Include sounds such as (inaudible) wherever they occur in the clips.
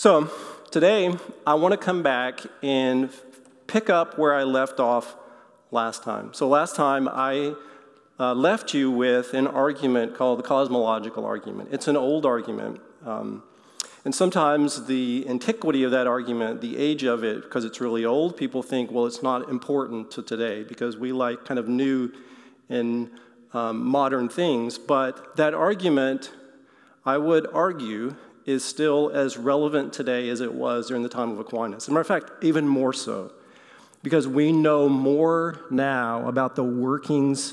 So, today I want to come back and pick up where I left off last time. So, last time I uh, left you with an argument called the cosmological argument. It's an old argument. Um, and sometimes the antiquity of that argument, the age of it, because it's really old, people think, well, it's not important to today because we like kind of new and um, modern things. But that argument, I would argue, is still as relevant today as it was during the time of Aquinas. As a matter of fact, even more so, because we know more now about the workings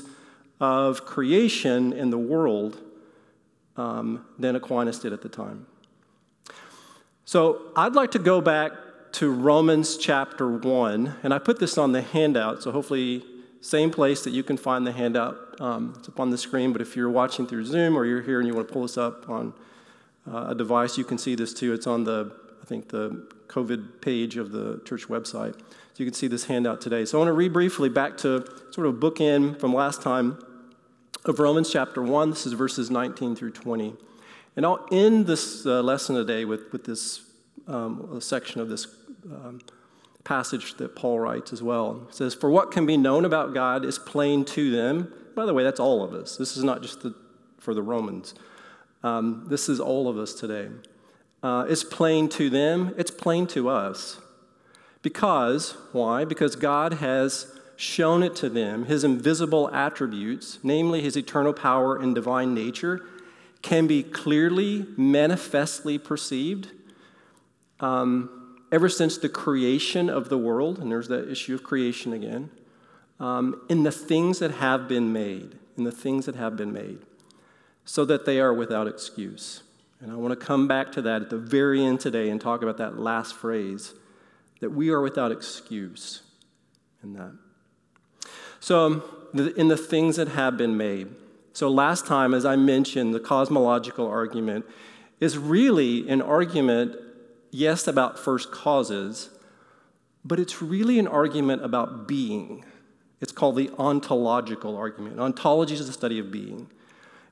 of creation in the world um, than Aquinas did at the time. So I'd like to go back to Romans chapter 1, and I put this on the handout, so hopefully, same place that you can find the handout. Um, it's up on the screen, but if you're watching through Zoom or you're here and you want to pull this up on uh, a device. You can see this too. It's on the, I think, the COVID page of the church website. So you can see this handout today. So I want to read briefly back to sort of bookend from last time of Romans chapter 1. This is verses 19 through 20. And I'll end this uh, lesson today with, with this um, section of this um, passage that Paul writes as well. It says, For what can be known about God is plain to them. By the way, that's all of us. This is not just the, for the Romans. Um, this is all of us today. Uh, it's plain to them, it's plain to us. Because, why? Because God has shown it to them. His invisible attributes, namely his eternal power and divine nature, can be clearly, manifestly perceived um, ever since the creation of the world, and there's that issue of creation again, um, in the things that have been made, in the things that have been made so that they are without excuse. And I want to come back to that at the very end today and talk about that last phrase that we are without excuse in that. So, um, in the things that have been made. So, last time, as I mentioned, the cosmological argument is really an argument, yes, about first causes, but it's really an argument about being. It's called the ontological argument. Ontology is the study of being.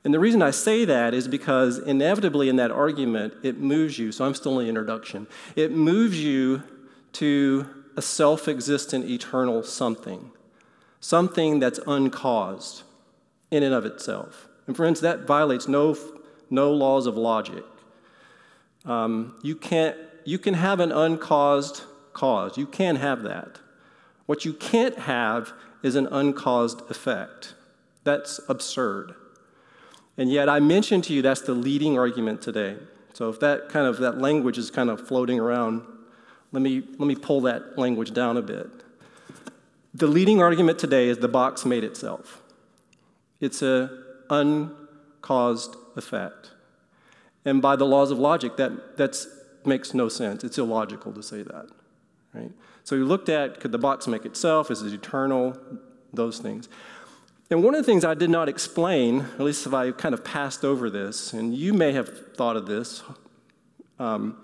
And the reason I say that is because inevitably in that argument, it moves you. So I'm still in the introduction. It moves you to a self existent eternal something, something that's uncaused in and of itself. And friends, that violates no, no laws of logic. Um, you, can't, you can have an uncaused cause, you can have that. What you can't have is an uncaused effect. That's absurd. And yet, I mentioned to you that's the leading argument today. So if that kind of that language is kind of floating around, let me let me pull that language down a bit. The leading argument today is the box made itself. It's a uncaused effect. And by the laws of logic, that that's, makes no sense. It's illogical to say that. Right? So you looked at could the box make itself? Is it eternal? Those things. And one of the things I did not explain, at least if I kind of passed over this, and you may have thought of this, um,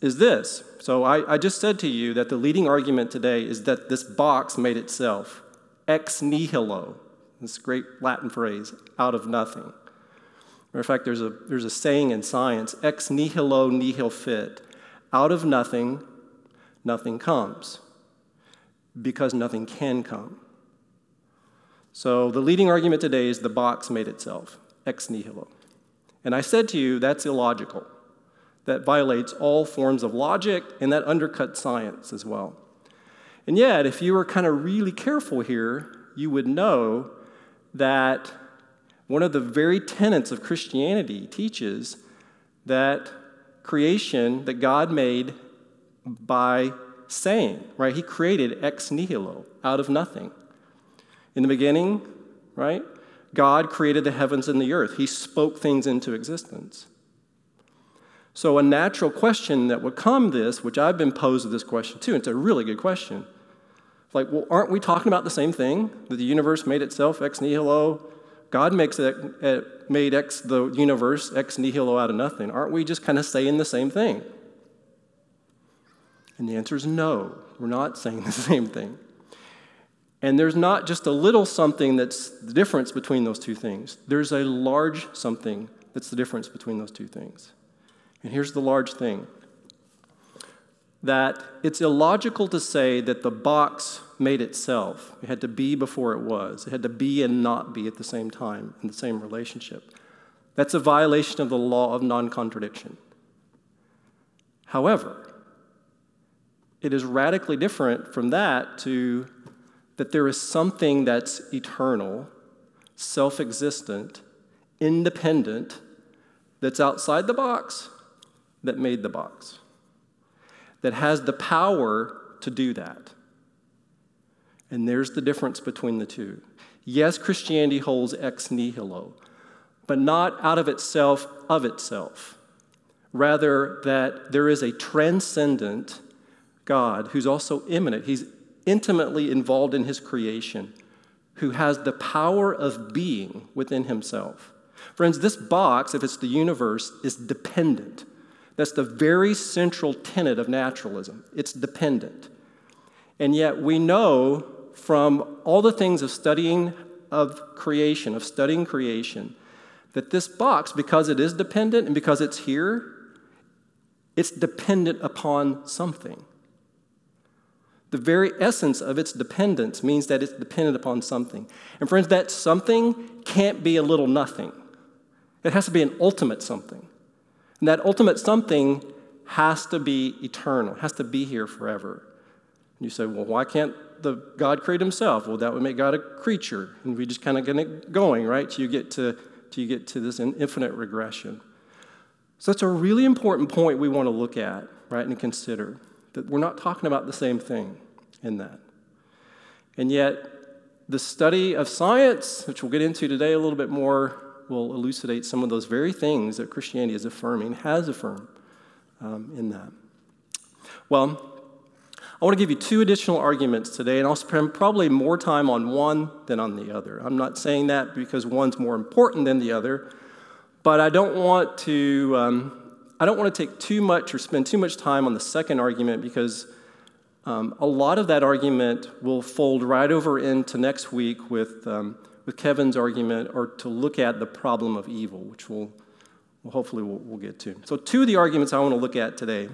is this. So I, I just said to you that the leading argument today is that this box made itself, ex nihilo, this great Latin phrase, out of nothing. Matter of fact, there's a, there's a saying in science, ex nihilo nihil fit. Out of nothing, nothing comes, because nothing can come. So the leading argument today is the box made itself, ex nihilo. And I said to you, that's illogical. That violates all forms of logic, and that undercuts science as well. And yet, if you were kind of really careful here, you would know that one of the very tenets of Christianity teaches that creation that God made by saying, right? He created ex nihilo, out of nothing. In the beginning, right? God created the heavens and the earth. He spoke things into existence. So, a natural question that would come this, which I've been posed with this question too, it's a really good question. Like, well, aren't we talking about the same thing? That the universe made itself ex nihilo? God makes it made ex, the universe ex nihilo out of nothing. Aren't we just kind of saying the same thing? And the answer is no, we're not saying (laughs) the same thing. And there's not just a little something that's the difference between those two things. There's a large something that's the difference between those two things. And here's the large thing that it's illogical to say that the box made itself. It had to be before it was, it had to be and not be at the same time in the same relationship. That's a violation of the law of non contradiction. However, it is radically different from that to that there is something that's eternal, self existent, independent, that's outside the box that made the box, that has the power to do that. And there's the difference between the two. Yes, Christianity holds ex nihilo, but not out of itself, of itself. Rather, that there is a transcendent God who's also immanent. He's intimately involved in his creation, who has the power of being within himself. Friends, this box, if it's the universe, is dependent. That's the very central tenet of naturalism. It's dependent. And yet we know from all the things of studying of creation, of studying creation, that this box, because it is dependent and because it's here, it's dependent upon something. The very essence of its dependence means that it's dependent upon something. And friends, that something can't be a little nothing. It has to be an ultimate something. And that ultimate something has to be eternal, has to be here forever. And you say, well, why can't the God create himself? Well, that would make God a creature. And we just kind of get going, right? Till you get to, till you get to this infinite regression. So that's a really important point we want to look at, right, and consider that we're not talking about the same thing in that. And yet, the study of science, which we'll get into today a little bit more, will elucidate some of those very things that Christianity is affirming, has affirmed um, in that. Well, I want to give you two additional arguments today, and I'll spend probably more time on one than on the other. I'm not saying that because one's more important than the other, but I don't want to. Um, I don't want to take too much or spend too much time on the second argument because um, a lot of that argument will fold right over into next week with, um, with Kevin's argument or to look at the problem of evil, which we'll, we'll hopefully we'll, we'll, get to. So, two of the arguments I want to look at today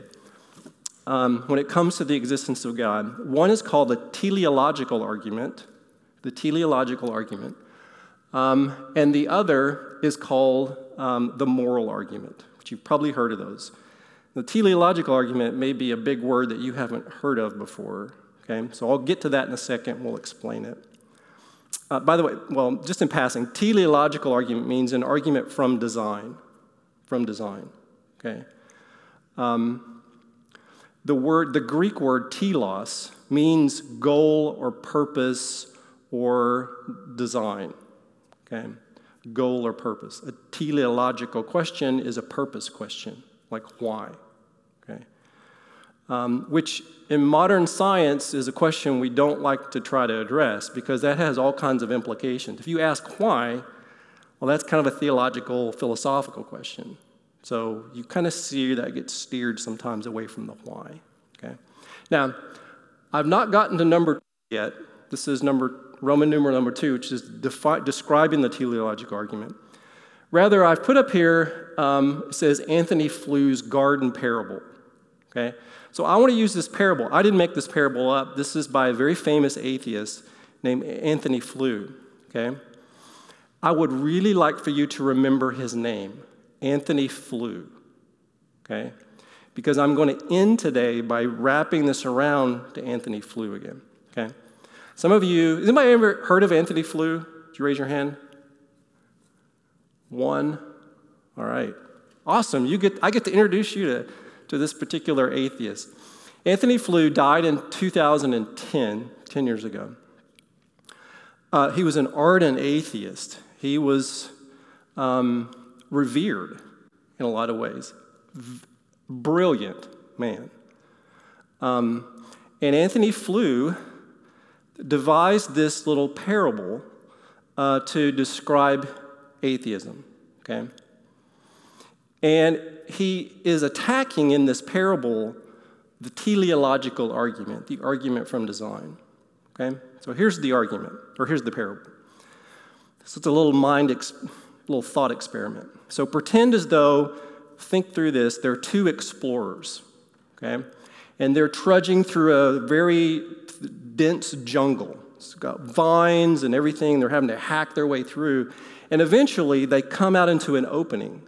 um, when it comes to the existence of God. One is called the teleological argument, the teleological argument, um, and the other is called um, the moral argument but you've probably heard of those. The teleological argument may be a big word that you haven't heard of before. Okay, so I'll get to that in a second. We'll explain it. Uh, by the way, well, just in passing, teleological argument means an argument from design. From design. Okay. Um, the word, the Greek word telos, means goal or purpose or design. Okay goal or purpose. A teleological question is a purpose question, like why, okay? Um, which in modern science is a question we don't like to try to address because that has all kinds of implications. If you ask why, well, that's kind of a theological, philosophical question. So you kind of see that gets steered sometimes away from the why. Okay. Now, I've not gotten to number two yet. This is number Roman numeral number two, which is defi- describing the teleologic argument. Rather, I've put up here, um, says Antony Flew's garden parable. Okay? So I want to use this parable. I didn't make this parable up. This is by a very famous atheist named Antony Flew. Okay? I would really like for you to remember his name, Antony Flew. Okay? Because I'm going to end today by wrapping this around to Antony Flew again. Okay? Some of you, has anybody ever heard of Antony Flew? Did you raise your hand? One. All right. Awesome. You get, I get to introduce you to, to this particular atheist. Antony Flew died in 2010, 10 years ago. Uh, he was an ardent atheist. He was um, revered in a lot of ways. V- brilliant man. Um, and Antony Flew devised this little parable uh, to describe atheism, okay? And he is attacking in this parable the teleological argument, the argument from design, okay? So here's the argument, or here's the parable. So it's a little mind, ex- little thought experiment. So pretend as though, think through this, there are two explorers, okay? And they're trudging through a very dense jungle. It's got vines and everything. They're having to hack their way through. And eventually, they come out into an opening.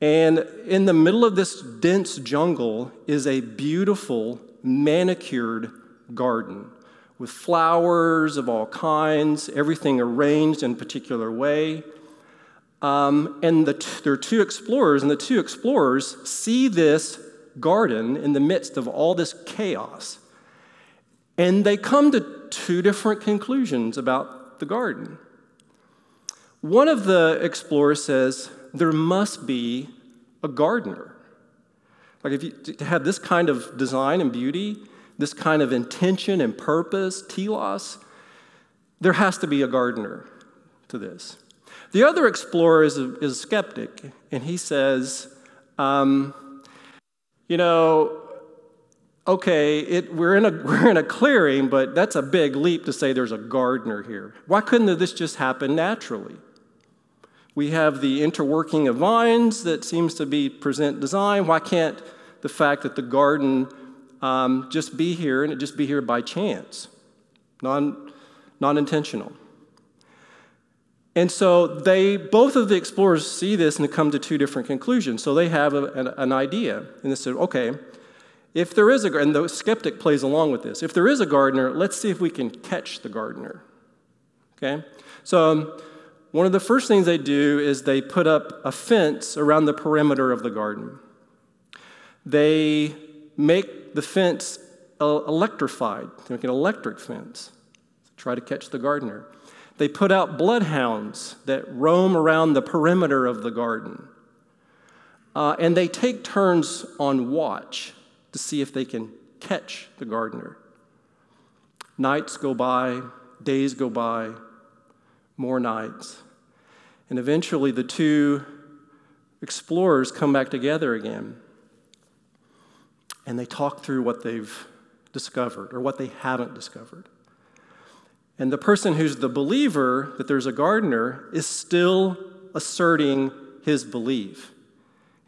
And in the middle of this dense jungle is a beautiful, manicured garden with flowers of all kinds, everything arranged in a particular way. Um, and the t- there are two explorers, and the two explorers see this garden in the midst of all this chaos. And they come to two different conclusions about the garden. One of the explorers says, There must be a gardener. Like, if you to have this kind of design and beauty, this kind of intention and purpose, telos, there has to be a gardener to this. The other explorer is a, is a skeptic, and he says, um, you know, okay, it, we're, in a, (laughs) we're in a clearing, but that's a big leap to say there's a gardener here. Why couldn't this just happen naturally? We have the interworking of vines that seems to be present design. Why can't the fact that the garden um, just be here and it just be here by chance, non, non-intentional? And so they, both of the explorers see this and come to two different conclusions. So they have a, an, an, idea. And they said, okay, if there is a, and the skeptic plays along with this, if there is a gardener, let's see if we can catch the gardener. Okay? So um, one of the first things they do is they put up a fence around the perimeter of the garden. They make the fence electrified, they make an electric fence to try to catch the gardener. They put out bloodhounds that roam around the perimeter of the garden. Uh, and they take turns on watch to see if they can catch the gardener. Nights go by, days go by, more nights. And eventually the two explorers come back together again. And they talk through what they've discovered or what they haven't discovered. And the person who's the believer that there's a gardener is still asserting his belief.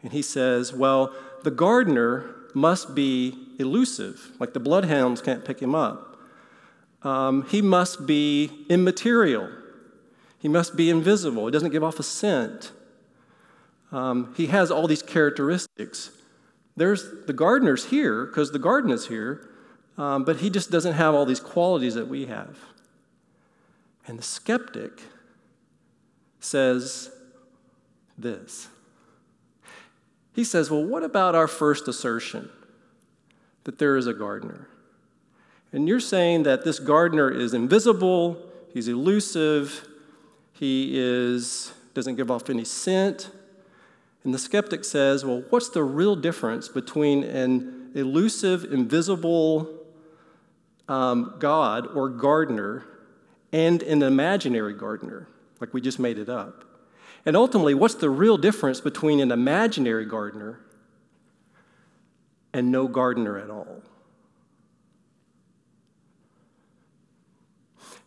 And he says, well, the gardener must be elusive, like the bloodhounds can't pick him up. Um, he must be immaterial. He must be invisible. He doesn't give off a scent. Um, he has all these characteristics. There's the gardener's here because the garden is here, um, but he just doesn't have all these qualities that we have. And the skeptic says this. He says, Well, what about our first assertion that there is a gardener? And you're saying that this gardener is invisible, he's elusive, he is, doesn't give off any scent. And the skeptic says, Well, what's the real difference between an elusive, invisible um, God or gardener and an imaginary gardener, like we just made it up. And ultimately, what's the real difference between an imaginary gardener and no gardener at all?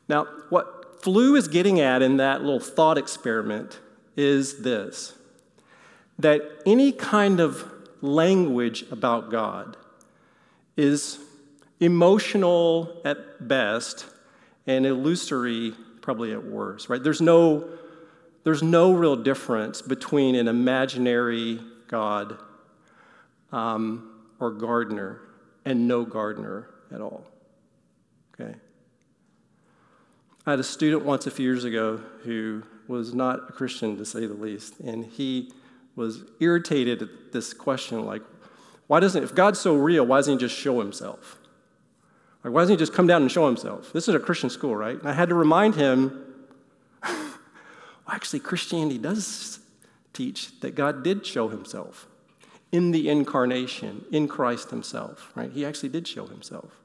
Now, what Flew is getting at in that little thought experiment is this that any kind of language about God is emotional at best and illusory probably at worst, right? There's no, there's no real difference between an imaginary God um, or gardener and no gardener at all. Okay? I had a student once a few years ago who was not a Christian, to say the least, and he was irritated at this question like, why doesn't, if God's so real, why doesn't he just show himself? Like, why doesn't he just come down and show himself? This is a Christian school, right? And I had to remind him actually, Christianity does teach that God did show himself in the incarnation, in Christ himself, right? He actually did show himself.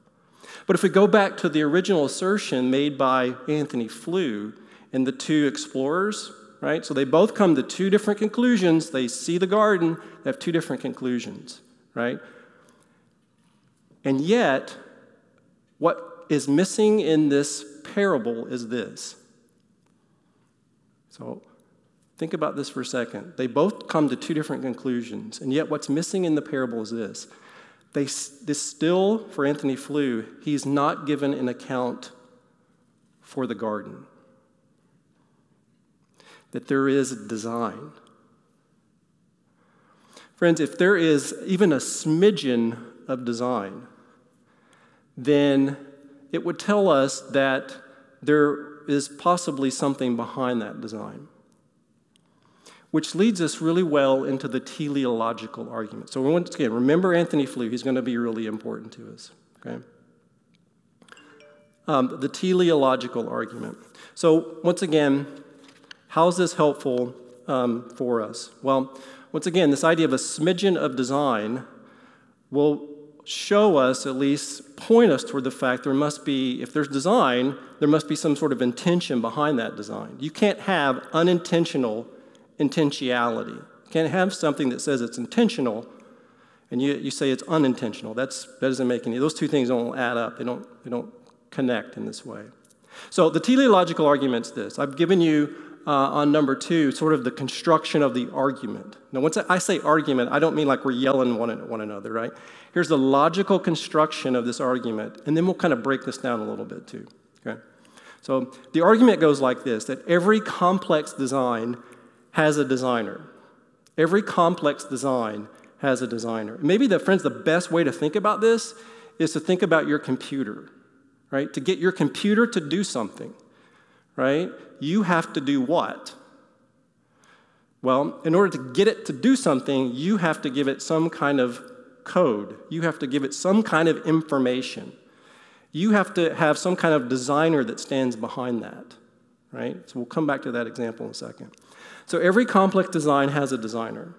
But if we go back to the original assertion made by Antony Flew and the two explorers, right? So they both come to two different conclusions. They see the garden, they have two different conclusions, right? And yet, what is missing in this parable is this. So think about this for a second. They both come to two different conclusions, and yet what's missing in the parable is this they, this still, for Antony Flew, he's not given an account for the garden. That there is a design. Friends, if there is even a smidgen of design, then it would tell us that there is possibly something behind that design which leads us really well into the teleological argument. So, once again, remember Antony Flew, he's going to be really important to us. Okay? Um, the teleological argument. So, once again, how is this helpful um, for us? Well, once again, this idea of a smidgen of design will show us, at least point us toward the fact there must be, if there's design, there must be some sort of intention behind that design. You can't have unintentional intentionality. You can't have something that says it's intentional and you, you say it's unintentional. That's, that doesn't make any, those two things don't add up. They don't, they don't connect in this way. So the teleological argument's this. I've given you uh, on number two sort of the construction of the argument. Now, once I say argument, I don't mean like we're yelling one at one another, right? Here's the logical construction of this argument, and then we'll kind of break this down a little bit too. Okay? So the argument goes like this that every complex design has a designer. Every complex design has a designer. Maybe the friends, the best way to think about this is to think about your computer, right? To get your computer to do something, right? You have to do what? Well, in order to get it to do something, you have to give it some kind of code. You have to give it some kind of information. You have to have some kind of designer that stands behind that, right? So we'll come back to that example in a second. So every complex design has a designer.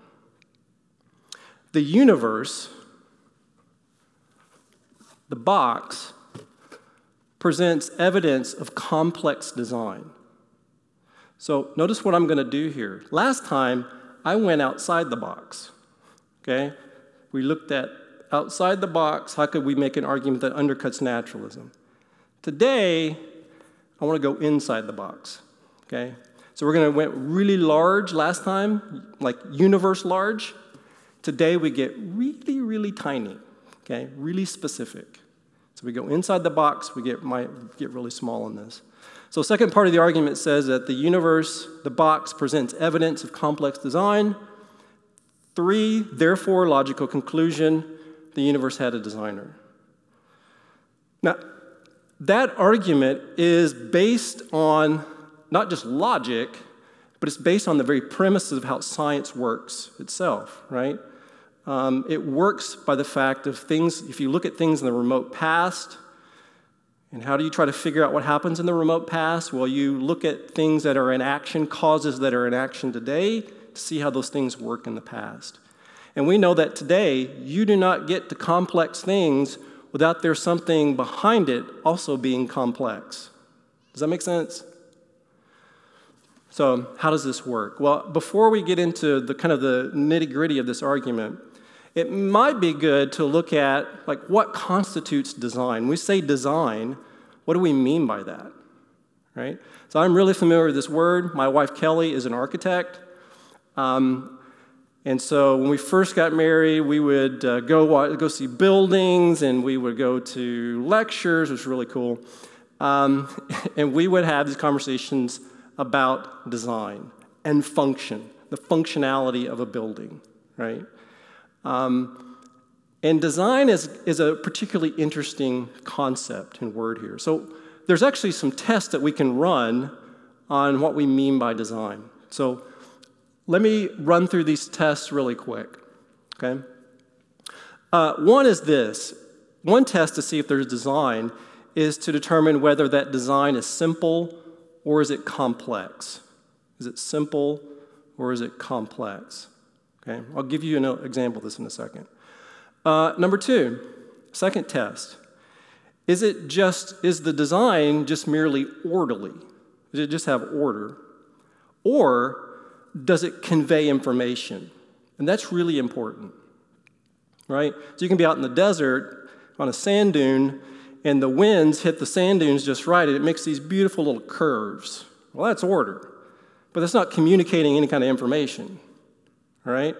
The universe, the box, presents evidence of complex design. So notice what I'm going to do here. Last time, I went outside the box. Okay? We looked at outside the box, how could we make an argument that undercuts naturalism? Today, I want to go inside the box. Okay? So we're going to went really large last time, like universe large. Today we get really, really tiny, okay, really specific. So we go inside the box, we get, might get really small in this. So, second part of the argument says that the universe, the box, presents evidence of complex design. Three, therefore, logical conclusion the universe had a designer. Now, that argument is based on not just logic, but it's based on the very premises of how science works itself, right? Um, it works by the fact of things, if you look at things in the remote past, and how do you try to figure out what happens in the remote past? Well, you look at things that are in action, causes that are in action today, to see how those things work in the past. And we know that today, you do not get to complex things without there's something behind it also being complex. Does that make sense? So, how does this work? Well, before we get into the kind of the nitty gritty of this argument, it might be good to look at like what constitutes design. When we say design, what do we mean by that? Right? So I'm really familiar with this word. My wife Kelly is an architect. Um, and so when we first got married, we would uh, go, go see buildings and we would go to lectures, which was really cool. Um, (laughs) and we would have these conversations about design and function, the functionality of a building, right? Um, and design is, is a particularly interesting concept and word here. So there's actually some tests that we can run on what we mean by design. So let me run through these tests really quick, okay? Uh, one is this one test to see if there's design is to determine whether that design is simple or is it complex? Is it simple or is it complex? Okay, I'll give you an example of this in a second. Uh, number two, second test. Is it just, is the design just merely orderly? Does it just have order? Or does it convey information? And that's really important, right? So you can be out in the desert on a sand dune and the winds hit the sand dunes just right, and it makes these beautiful little curves. Well, that's order, but that's not communicating any kind of information, right?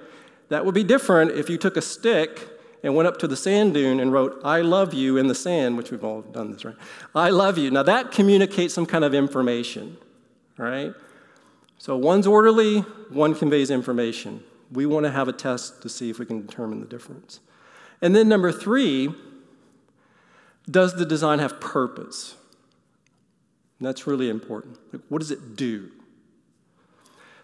That would be different if you took a stick and went up to the sand dune and wrote, I love you in the sand, which we've all done this, right? I love you. Now that communicates some kind of information, right? So one's orderly, one conveys information. We want to have a test to see if we can determine the difference. And then number three, does the design have purpose? And that's really important. Like, what does it do?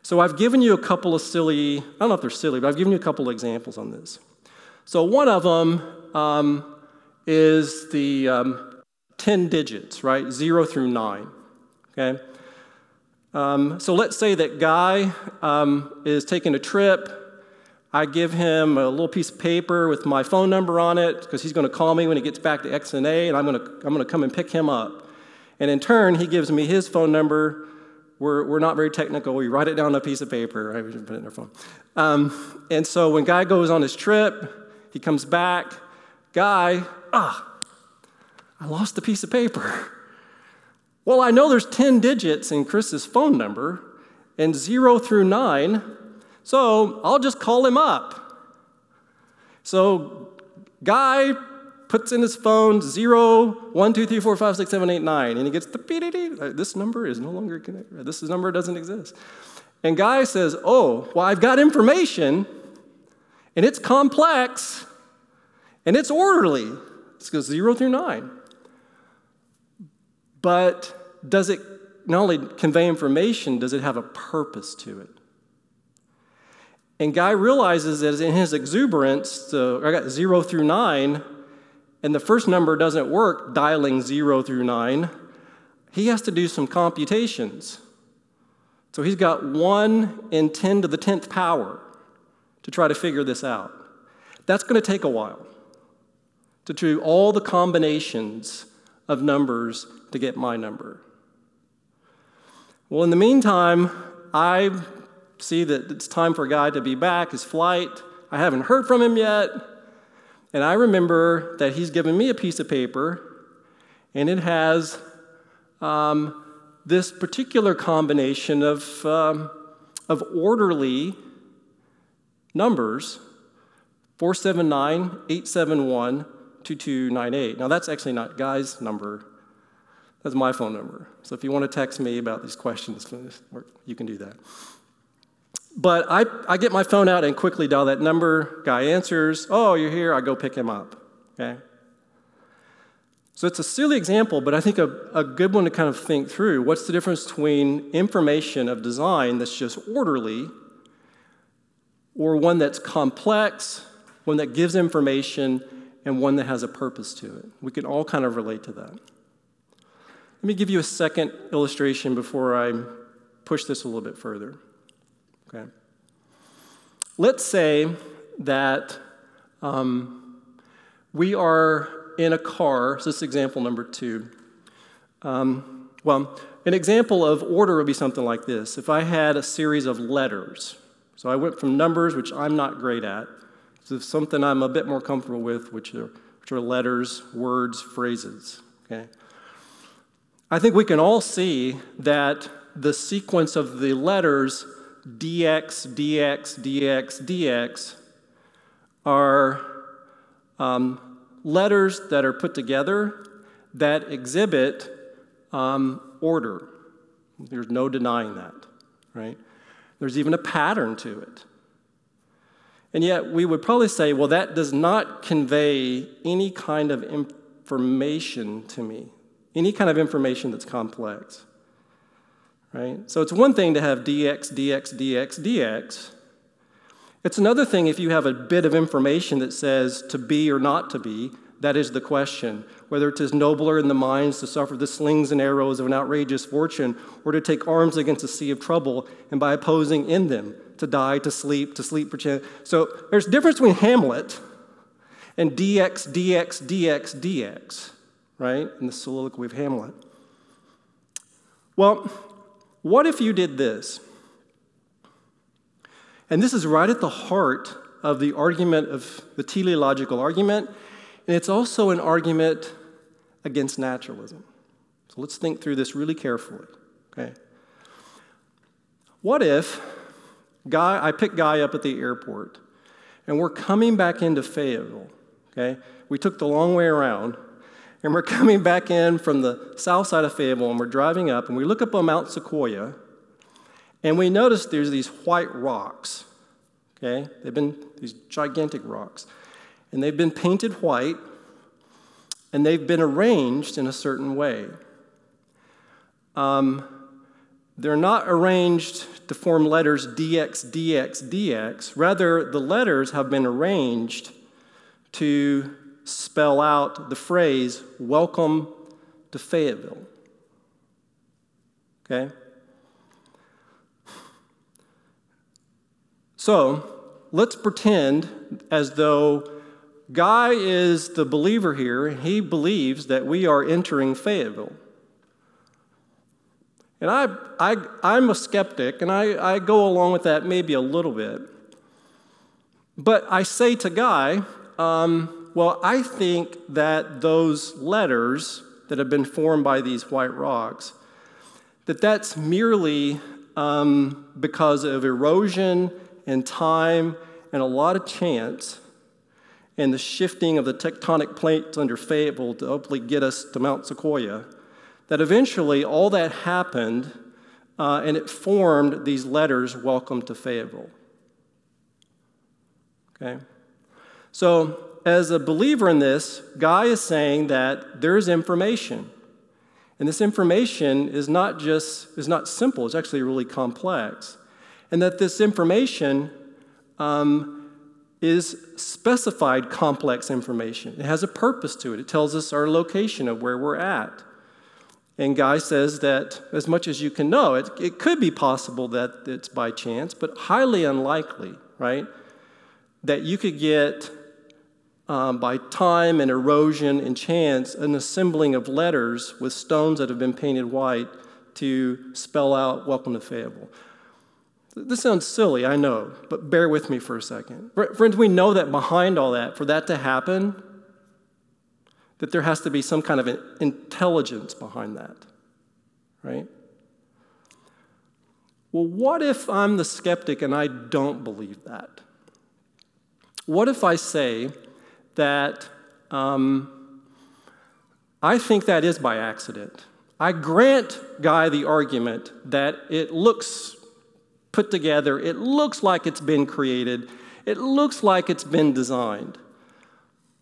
So I've given you a couple of silly, I don't know if they're silly, but I've given you a couple of examples on this. So one of them um, is the um, 10 digits, right? Zero through nine, okay? Um, so let's say that Guy um, is taking a trip. I give him a little piece of paper with my phone number on it because he's going to call me when he gets back to XNA, and I'm going to, I'm going to come and pick him up. And in turn, he gives me his phone number. We're, we're not very technical. We write it down on a piece of paper. I put it in our phone. Um, and so when Guy goes on his trip, he comes back. Guy, ah, I lost the piece of paper. Well, I know there's 10 digits in Chris's phone number and zero through nine, so I'll just call him up. So, Guy puts in his phone zero, one, two, three, four, five, six, seven, eight, nine, and he gets the PDD. Uh, this number is no longer connected. Uh, this number doesn't exist. And Guy says, Oh, well, I've got information and it's complex and it's orderly. It goes zero through nine. But does it not only convey information, does it have a purpose to it? And Guy realizes that in his exuberance, so I got zero through nine, and the first number doesn't work, dialing zero through nine, he has to do some computations. So he's got one in 10 to the 10th power to try to figure this out. That's going to take a while to do all the combinations of numbers to get my number. Well, in the meantime, I see that it's time for a guy to be back, his flight. I haven't heard from him yet. And I remember that he's given me a piece of paper, and it has um, this particular combination of, um, of orderly numbers 479, 871, 2298. Now, that's actually not Guy's number, that's my phone number. So if you want to text me about these questions, you can do that. But I, I get my phone out and quickly dial that number. Guy answers, Oh, you're here. I go pick him up. Okay? So it's a silly example, but I think a, a good one to kind of think through. What's the difference between information of design that's just orderly or one that's complex, one that gives information, and one that has a purpose to it? We can all kind of relate to that. Let me give you a second illustration before I push this a little bit further. Okay. Let's say that um, we are in a car. So this is example number two. Um, well, an example of order would be something like this. If I had a series of letters, so I went from numbers, which I'm not great at, to something I'm a bit more comfortable with, which are, which are letters, words, phrases. Okay. I think we can all see that the sequence of the letters dx, dx, dx, dx are um, letters that are put together that exhibit um, order. There's no denying that, right? There's even a pattern to it. And yet, we would probably say, well, that does not convey any kind of information to me any kind of information that's complex. Right? So it's one thing to have dx, dx, dx, dx. It's another thing if you have a bit of information that says to be or not to be. That is the question. Whether it is nobler in the minds to suffer the slings and arrows of an outrageous fortune, or to take arms against a sea of trouble, and by opposing in them, to die, to sleep, to sleep perchance. So there's a difference between Hamlet and dx, dx, dx, dx right? In the soliloquy of Hamlet. Well, what if you did this? And this is right at the heart of the argument of the teleological argument, and it's also an argument against naturalism. So let's think through this really carefully, okay? What if Guy, I pick Guy up at the airport, and we're coming back into Fayetteville, Okay? We took the long way around, and we're coming back in from the south side of Fayetteville, and we're driving up, and we look up on Mount Sequoia, and we notice there's these white rocks. Okay? They've been these gigantic rocks. And they've been painted white, and they've been arranged in a certain way. Um, they're not arranged to form letters DX, DX, DX. Rather, the letters have been arranged to spell out the phrase, Welcome to Fayetteville. Okay? So, let's pretend as though Guy is the believer here. He believes that we are entering Fayetteville. And I, I, I'm a skeptic, and I, I go along with that maybe a little bit. But I say to Guy, um, well, I think that those letters that have been formed by these white rocks, that that's merely um, because of erosion and time and a lot of chance and the shifting of the tectonic plates under Fayetteville to hopefully get us to Mount Sequoia that eventually all that happened uh, and it formed these letters, Welcome to Fayetteville. Okay? So, as a believer in this, Guy is saying that there's information. And this information is not just is not simple, it's actually really complex. And that this information um, is specified complex information. It has a purpose to it. It tells us our location of where we're at. And Guy says that as much as you can know, it, it could be possible that it's by chance, but highly unlikely, right? That you could get, um, by time and erosion and chance, an assembling of letters with stones that have been painted white to spell out Welcome to Fayetteville. This sounds silly, I know, but bear with me for a second. Friends, we know that behind all that, for that to happen, that there has to be some kind of intelligence behind that, right? Well, what if I'm the skeptic and I don't believe that? What if I say that um, I think that is by accident? I grant Guy the argument that it looks put together, it looks like it's been created, it looks like it's been designed.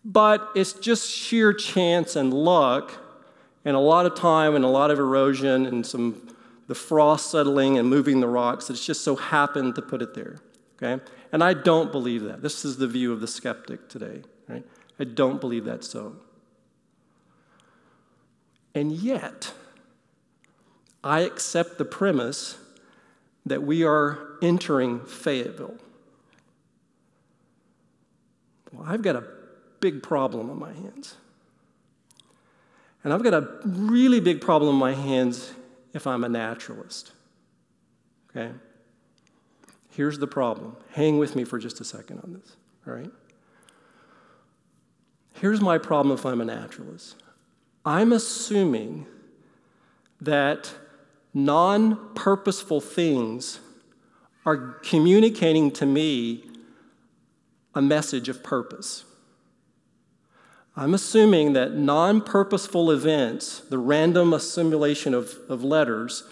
But it's just sheer chance and luck, and a lot of time and a lot of erosion and some the frost settling and moving the rocks. It's just so happened to put it there. Okay? And I don't believe that. This is the view of the skeptic today. I don't believe that's so. And yet, I accept the premise that we are entering Fayetteville. Well, I've got a big problem on my hands. And I've got a really big problem on my hands if I'm a naturalist. Okay? Here's the problem. Hang with me for just a second on this, all right? Here's my problem if I'm a naturalist I'm assuming that non purposeful things are communicating to me a message of purpose. I'm assuming that non purposeful events, the random assimilation of, of letters,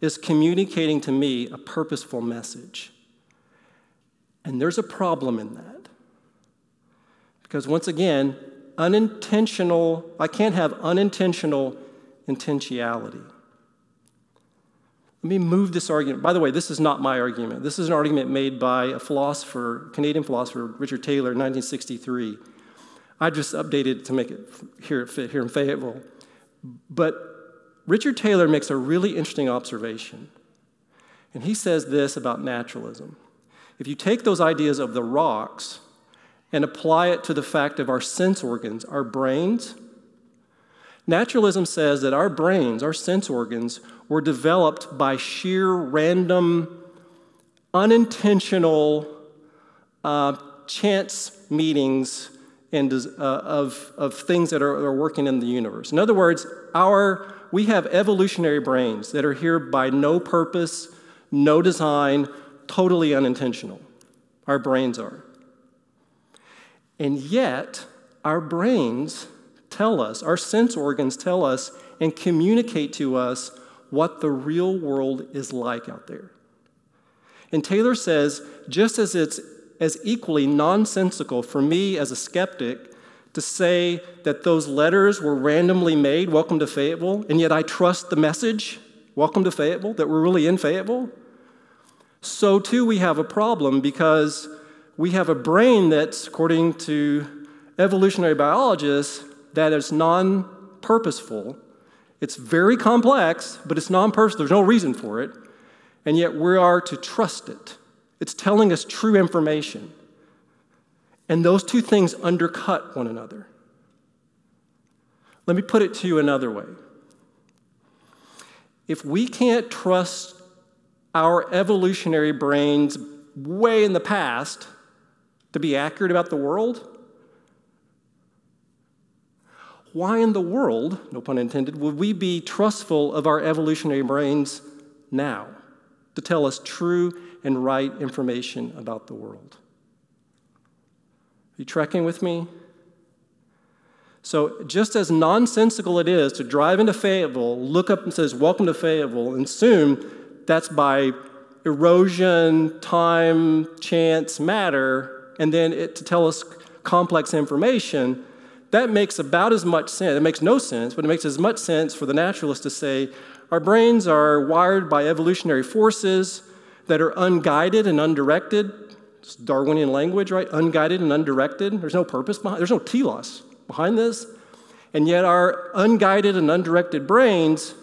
is communicating to me a purposeful message. And there's a problem in that. Because once again, unintentional, I can't have unintentional intentionality. Let me move this argument. By the way, this is not my argument. This is an argument made by a philosopher, Canadian philosopher, Richard Taylor, in 1963. I just updated to make it here, fit here in Fayetteville. But Richard Taylor makes a really interesting observation. And he says this about naturalism. If you take those ideas of the rocks and apply it to the fact of our sense organs, our brains, naturalism says that our brains, our sense organs, were developed by sheer random, unintentional uh, chance meetings and uh, of, of things that are, are working in the universe. In other words, our, we have evolutionary brains that are here by no purpose, no design, totally unintentional. Our brains are. And yet, our brains tell us, our sense organs tell us, and communicate to us what the real world is like out there. And Taylor says just as it's as equally nonsensical for me as a skeptic to say that those letters were randomly made, welcome to Fayetteville, and yet I trust the message, welcome to Fayetteville, that we're really in Fayetteville, so too we have a problem because we have a brain that's, according to evolutionary biologists, that is non purposeful. It's very complex, but it's non purposeful. There's no reason for it. And yet we are to trust it. It's telling us true information. And those two things undercut one another. Let me put it to you another way. If we can't trust our evolutionary brains way in the past to be accurate about the world, why in the world, no pun intended, would we be trustful of our evolutionary brains now to tell us true and right information about the world? Are you trekking with me? So, just as nonsensical it is to drive into Fayetteville, look up and says, Welcome to Fayetteville, and assume that's by erosion, time, chance, matter, and then it to tell us complex information, that makes about as much sense. It makes no sense, but it makes as much sense for the naturalist to say our brains are wired by evolutionary forces that are unguided and undirected. It's Darwinian language, right? Unguided and undirected. There's no purpose behind there's no telos behind this. And yet our unguided and undirected brains,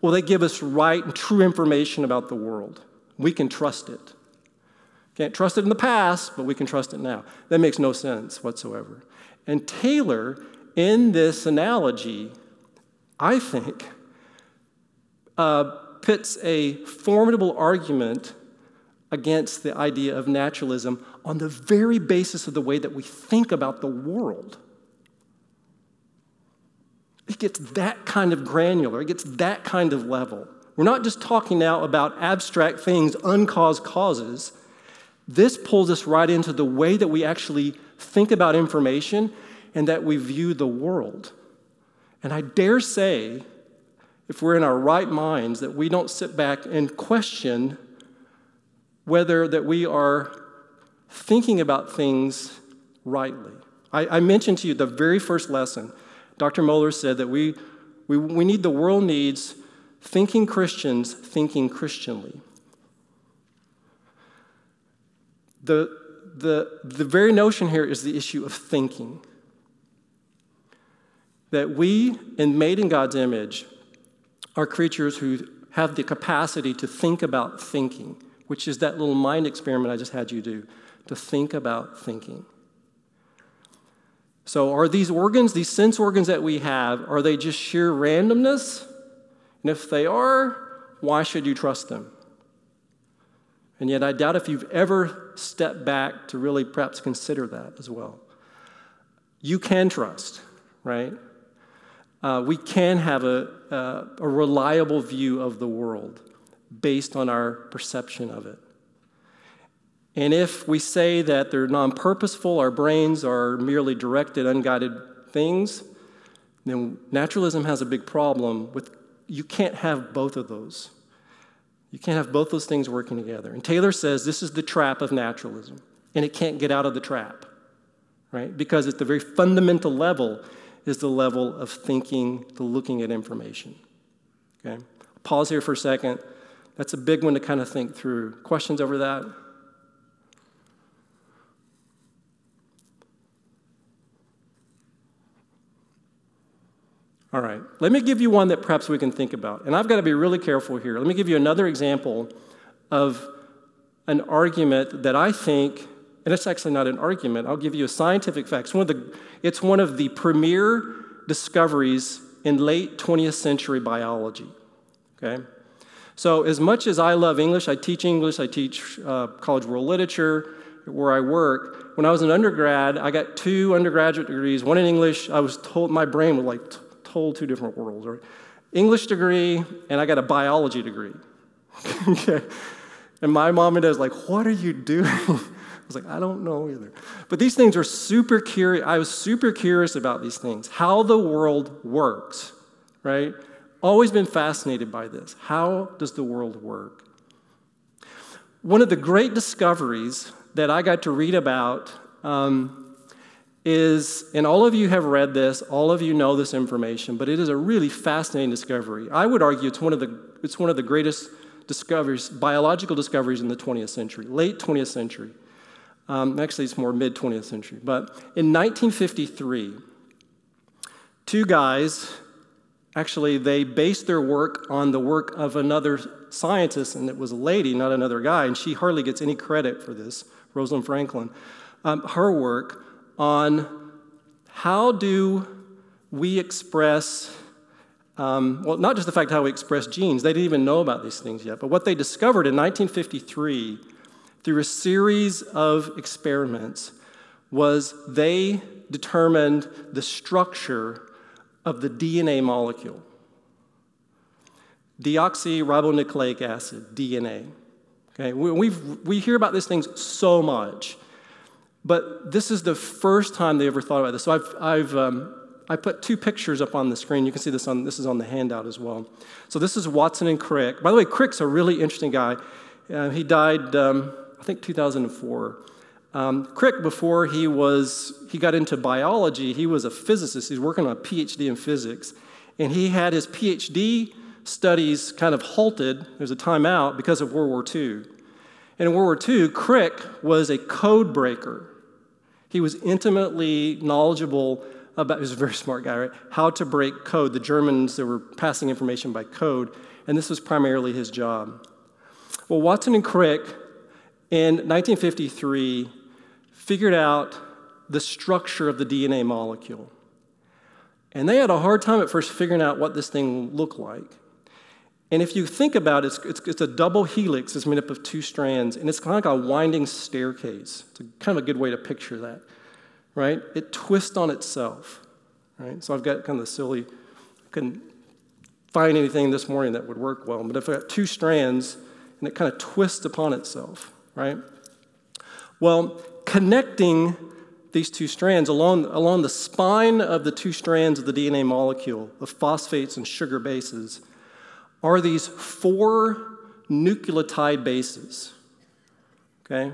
well, they give us right and true information about the world. We can trust it. Can't trust it in the past, but we can trust it now. That makes no sense whatsoever. And Taylor, in this analogy, I think, uh, pits a formidable argument against the idea of naturalism on the very basis of the way that we think about the world. It gets that kind of granular, it gets that kind of level. We're not just talking now about abstract things, uncaused causes. This pulls us right into the way that we actually think about information and that we view the world. And I dare say, if we're in our right minds, that we don't sit back and question whether that we are thinking about things rightly. I, I mentioned to you the very first lesson. Dr. Mohler said that we, we, we need the world needs thinking Christians thinking Christianly. The, the, the very notion here is the issue of thinking. That we, in made in God's image, are creatures who have the capacity to think about thinking, which is that little mind experiment I just had you do, to think about thinking. So, are these organs, these sense organs that we have, are they just sheer randomness? And if they are, why should you trust them? And yet, I doubt if you've ever stepped back to really perhaps consider that as well. You can trust, right? Uh, we can have a, uh, a reliable view of the world based on our perception of it. And if we say that they're non purposeful, our brains are merely directed, unguided things, then naturalism has a big problem with you can't have both of those. You can't have both those things working together. And Taylor says this is the trap of naturalism, and it can't get out of the trap, right? Because at the very fundamental level is the level of thinking, the looking at information. Okay? Pause here for a second. That's a big one to kind of think through. Questions over that? All right, let me give you one that perhaps we can think about. And I've got to be really careful here. Let me give you another example of an argument that I think, and it's actually not an argument, I'll give you a scientific fact. It's one of the, it's one of the premier discoveries in late 20th century biology. Okay? So, as much as I love English, I teach English, I teach uh, college world literature where I work. When I was an undergrad, I got two undergraduate degrees, one in English. I was told my brain was like whole two different worlds. Right? English degree, and I got a biology degree. (laughs) okay. And my mom and dad was like, What are you doing? (laughs) I was like, I don't know either. But these things are super curious. I was super curious about these things, how the world works, right? Always been fascinated by this. How does the world work? One of the great discoveries that I got to read about um, is, and all of you have read this, all of you know this information, but it is a really fascinating discovery. I would argue it's one of the, it's one of the greatest discoveries, biological discoveries in the 20th century, late 20th century. Um, actually, it's more mid 20th century. But in 1953, two guys actually they based their work on the work of another scientist, and it was a lady, not another guy, and she hardly gets any credit for this, Rosalind Franklin. Um, her work on how do we express um, well, not just the fact how we express genes, they didn't even know about these things yet, but what they discovered in 1953 through a series of experiments was they determined the structure of the DNA molecule. Deoxyribonucleic acid, DNA. Okay, we, we hear about these things so much, but this is the first time they ever thought about this. So I've, I've um, I put two pictures up on the screen. You can see this on this is on the handout as well. So this is Watson and Crick. By the way, Crick's a really interesting guy. Uh, he died, um, I think, 2004. Um, Crick, before he was he got into biology, he was a physicist. He's working on a PhD in physics, and he had his PhD studies kind of halted. There's a timeout because of World War II. And in World War II, Crick was a code breaker. He was intimately knowledgeable about, he was a very smart guy, right? How to break code. The Germans, they were passing information by code, and this was primarily his job. Well, Watson and Crick in 1953 figured out the structure of the DNA molecule. And they had a hard time at first figuring out what this thing looked like. And if you think about it, it's, it's, it's, a double helix. It's made up of two strands, and it's kind of like a winding staircase. It's a, kind of a good way to picture that, right? It twists on itself, right? So I've got kind of the silly, I couldn't find anything this morning that would work well, but if I got two strands and it kind of twists upon itself, right? Well, connecting these two strands along, along the spine of the two strands of the DNA molecule, of phosphates and sugar bases, are these four nucleotide bases. Okay?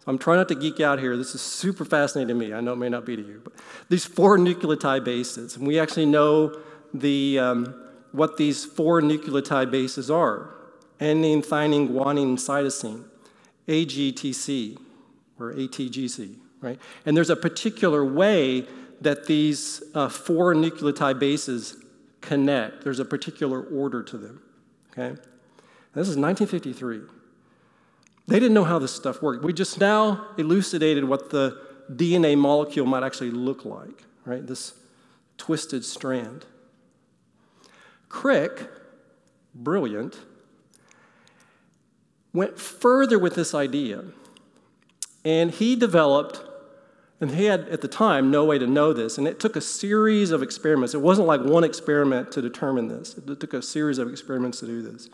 So I'm trying not to geek out here. This is super fascinating to me. I know it may not be to you, but these four nucleotide bases, and we actually know the, um, what these four nucleotide bases are adenine, thymine, guanine, cytosine, AGTC, or ATGC, right? And there's a particular way that these uh, four nucleotide bases connect. There's a particular order to them. Okay? this is 1953. They didn't know how this stuff worked. We just now elucidated what the DNA molecule might actually look like, right? This twisted strand. Crick, brilliant, went further with this idea. And he developed and he had, at the time, no way to know this. And it took a series of experiments. It wasn't like one experiment to determine this, it took a series of experiments to do this.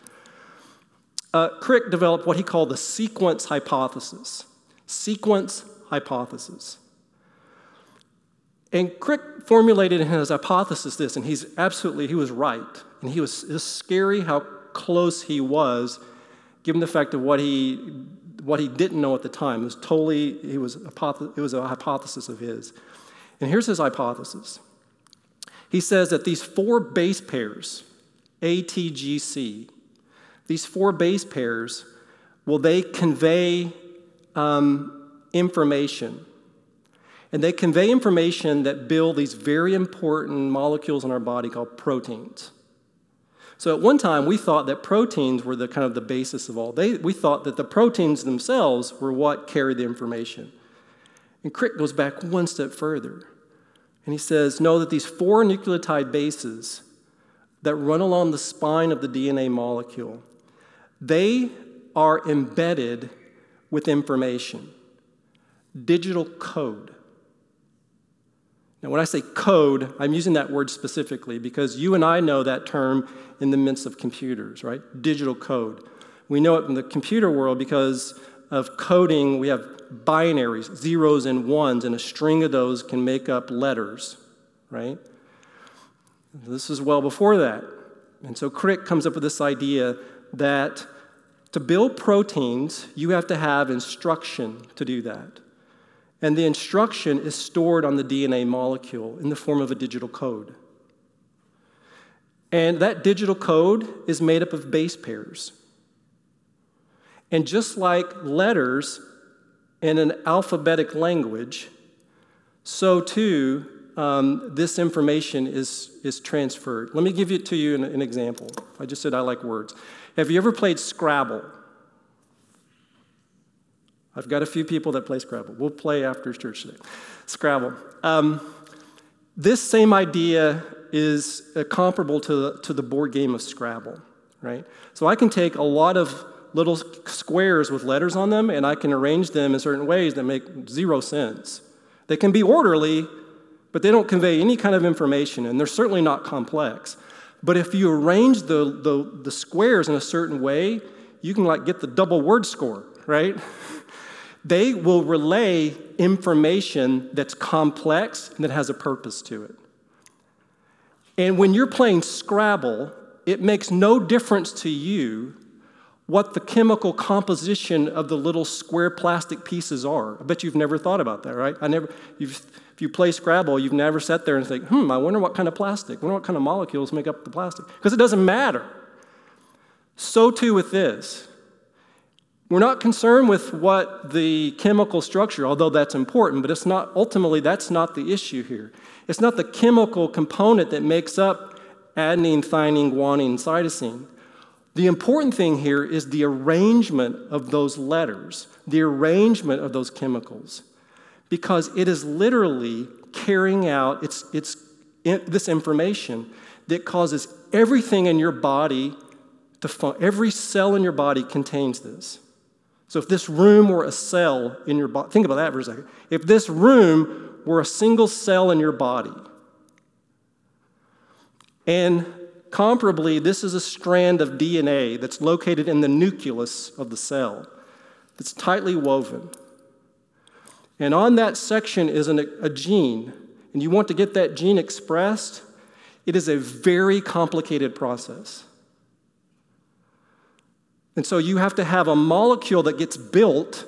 Uh, Crick developed what he called the sequence hypothesis. Sequence hypothesis. And Crick formulated in his hypothesis this, and he's absolutely, he was right. And he was, it was scary how close he was, given the fact of what he what he didn't know at the time. It was totally, he was, it was a hypothesis of his. And here's his hypothesis. He says that these four base pairs, ATGC, these four base pairs, will they convey um, information. And they convey information that build these very important molecules in our body called proteins. So at one time, we thought that proteins were the kind of the basis of all. They, we thought that the proteins themselves were what carried the information. And Crick goes back one step further. And he says, know that these four nucleotide bases that run along the spine of the DNA molecule, they are embedded with information, digital code. Now, when I say code, I'm using that word specifically because you and I know that term in the midst of computers, right? Digital code. We know it in the computer world because of coding. We have binaries, zeros and ones, and a string of those can make up letters, right? This is well before that. And so Crick comes up with this idea that to build proteins, you have to have instruction to do that. And the instruction is stored on the DNA molecule in the form of a digital code. And that digital code is made up of base pairs. And just like letters in an alphabetic language, so too um, this information is, is transferred. Let me give it to you an, an example. I just said I like words. Have you ever played Scrabble? I've got a few people that play Scrabble. We'll play after church today. Scrabble. Um, this same idea is uh, comparable to the, to the board game of Scrabble, right? So I can take a lot of little squares with letters on them and I can arrange them in certain ways that make zero sense. They can be orderly, but they don't convey any kind of information, and they're certainly not complex. But if you arrange the, the, the squares in a certain way, you can like get the double word score, right? (laughs) they will relay information that's complex and that has a purpose to it. And when you're playing Scrabble, it makes no difference to you what the chemical composition of the little square plastic pieces are. I bet you've never thought about that, right? I never, if you play Scrabble, you've never sat there and think, hmm, I wonder what kind of plastic, I wonder what kind of molecules make up the plastic. Because it doesn't matter. So too with this. We're not concerned with what the chemical structure, although that's important, but it's not, ultimately, that's not the issue here. It's not the chemical component that makes up adenine, thymine, guanine, cytosine. The important thing here is the arrangement of those letters, the arrangement of those chemicals, because it is literally carrying out its, its, this information that causes everything in your body to fun- every cell in your body contains this. So if this room were a cell in your body, think about that for a second. If this room were a single cell in your body, and Comparably, this is a strand of DNA that's located in the nucleus of the cell that's tightly woven. And on that section is an, a gene, and you want to get that gene expressed, it is a very complicated process. And so you have to have a molecule that gets built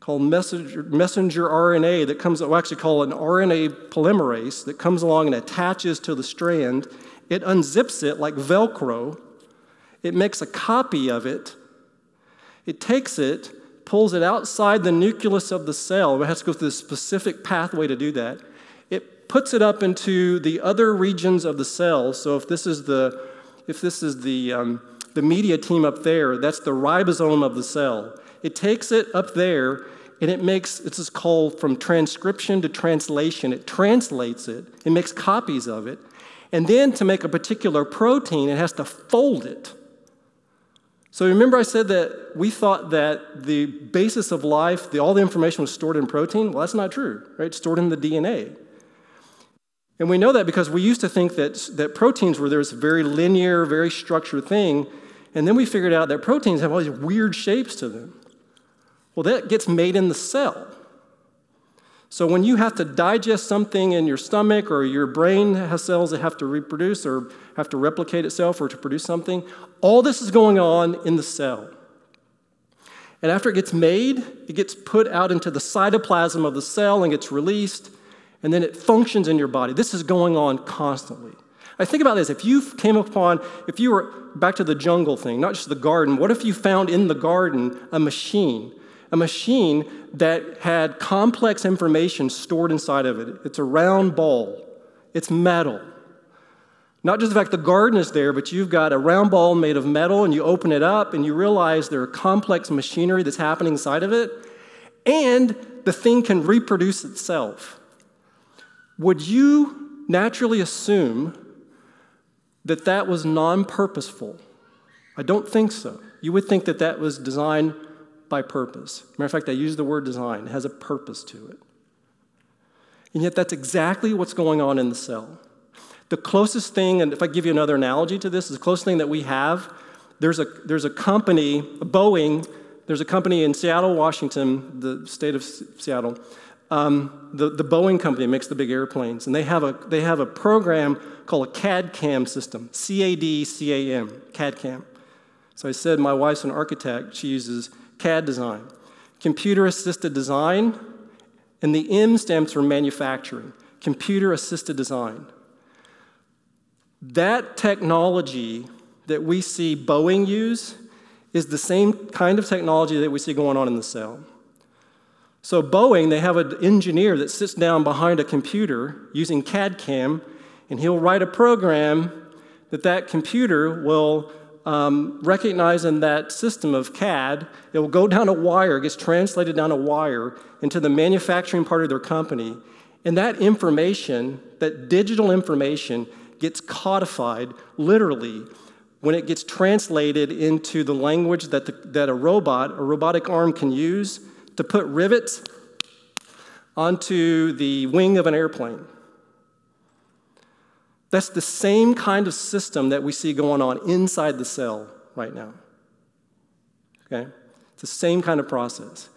called messenger, messenger RNA that comes, we actually call an RNA polymerase that comes along and attaches to the strand. It unzips it like Velcro. It makes a copy of it. It takes it, pulls it outside the nucleus of the cell. It has to go through a specific pathway to do that. It puts it up into the other regions of the cell. So if this is the, if this is the, um, the media team up there, that's the ribosome of the cell. It takes it up there and it makes, it's called from transcription to translation. It translates it, it makes copies of it. And then to make a particular protein, it has to fold it. So remember, I said that we thought that the basis of life, the, all the information was stored in protein? Well, that's not true, right? Stored in the DNA. And we know that because we used to think that, that proteins were this very linear, very structured thing. And then we figured out that proteins have all these weird shapes to them. Well, that gets made in the cell. So when you have to digest something in your stomach or your brain has cells that have to reproduce or have to replicate itself or to produce something, all this is going on in the cell. And after it gets made, it gets put out into the cytoplasm of the cell and gets released, and then it functions in your body. This is going on constantly. I think about this. If you came upon, if you were back to the jungle thing, not just the garden, what if you found in the garden a machine a machine that had complex information stored inside of it. It's a round ball, it's metal. Not just the fact the garden is there, but you've got a round ball made of metal and you open it up and you realize there are complex machinery that's happening inside of it, and the thing can reproduce itself. Would you naturally assume that that was non purposeful? I don't think so. You would think that that was designed by purpose. Matter of fact, I use the word design, it has a purpose to it. And yet, that's exactly what's going on in the cell. The closest thing, and if I give you another analogy to this, is the closest thing that we have, there's a, there's a company, Boeing, there's a company in Seattle, Washington, the state of Seattle. Um, the, the Boeing company makes the big airplanes, and they have a, they have a program called a CAD CAM system C A D C A M, CAD CAM. So I said my wife's an architect, she uses CAD design. Computer assisted design, and the M stands for manufacturing, computer assisted design. That technology that we see Boeing use is the same kind of technology that we see going on in the cell. So, Boeing, they have an engineer that sits down behind a computer using CAD CAM, and he'll write a program that that computer will um, recognize in that system of CAD. It will go (laughs) down a wire, gets translated down a wire into the manufacturing part of their company, and that information, that digital information, gets codified literally when it gets translated into the language that, the, that a robot, a robotic arm can use to put rivets onto the wing of an airplane. That's the same kind of system that we see going on inside the cell right now. Okay? It's the same kind of process.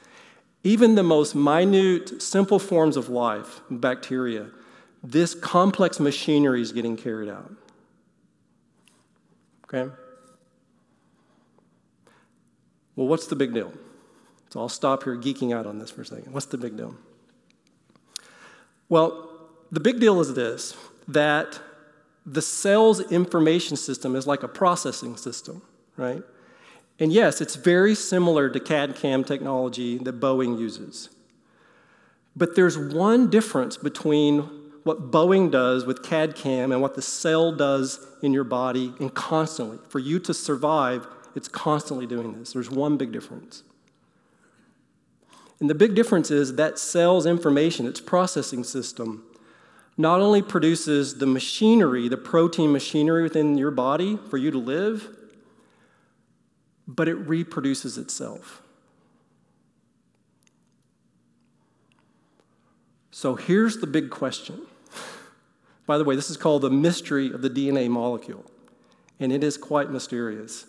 Even the most minute, simple forms of life, bacteria, this complex machinery is getting carried out. Okay? Well, what's the big deal? So I'll stop here geeking out on this for a second. What's the big deal? Well, the big deal is this that the cell's information system is like a processing system, right? And yes, it's very similar to CAD CAM technology that Boeing uses. But there's one difference between what Boeing does with CAD CAM and what the cell does in your body, and constantly. For you to survive, it's constantly doing this. There's one big difference. And the big difference is that cell's information, its processing system, not only produces the machinery, the protein machinery within your body for you to live, but it reproduces itself. So here's the big question (laughs) by the way, this is called the mystery of the DNA molecule, and it is quite mysterious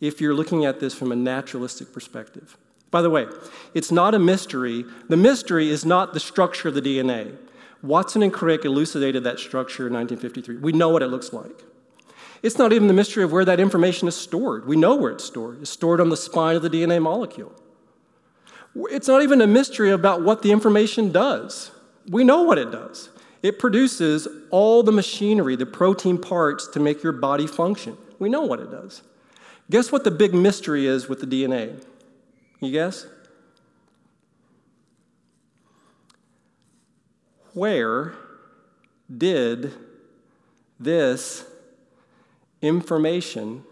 if you're looking at this from a naturalistic perspective. By the way, it's not a mystery. The mystery is not the structure of the DNA. Watson and Crick elucidated that structure in 1953. We know what it looks like. It's not even the mystery of where that information is stored. We know where it's stored. It's stored on the spine of the DNA molecule. It's not even a mystery about what the information does. We know what it does. It produces all the machinery, the protein parts to make your body function. We know what it does. Guess what the big mystery is with the DNA? You guess? Where did this information,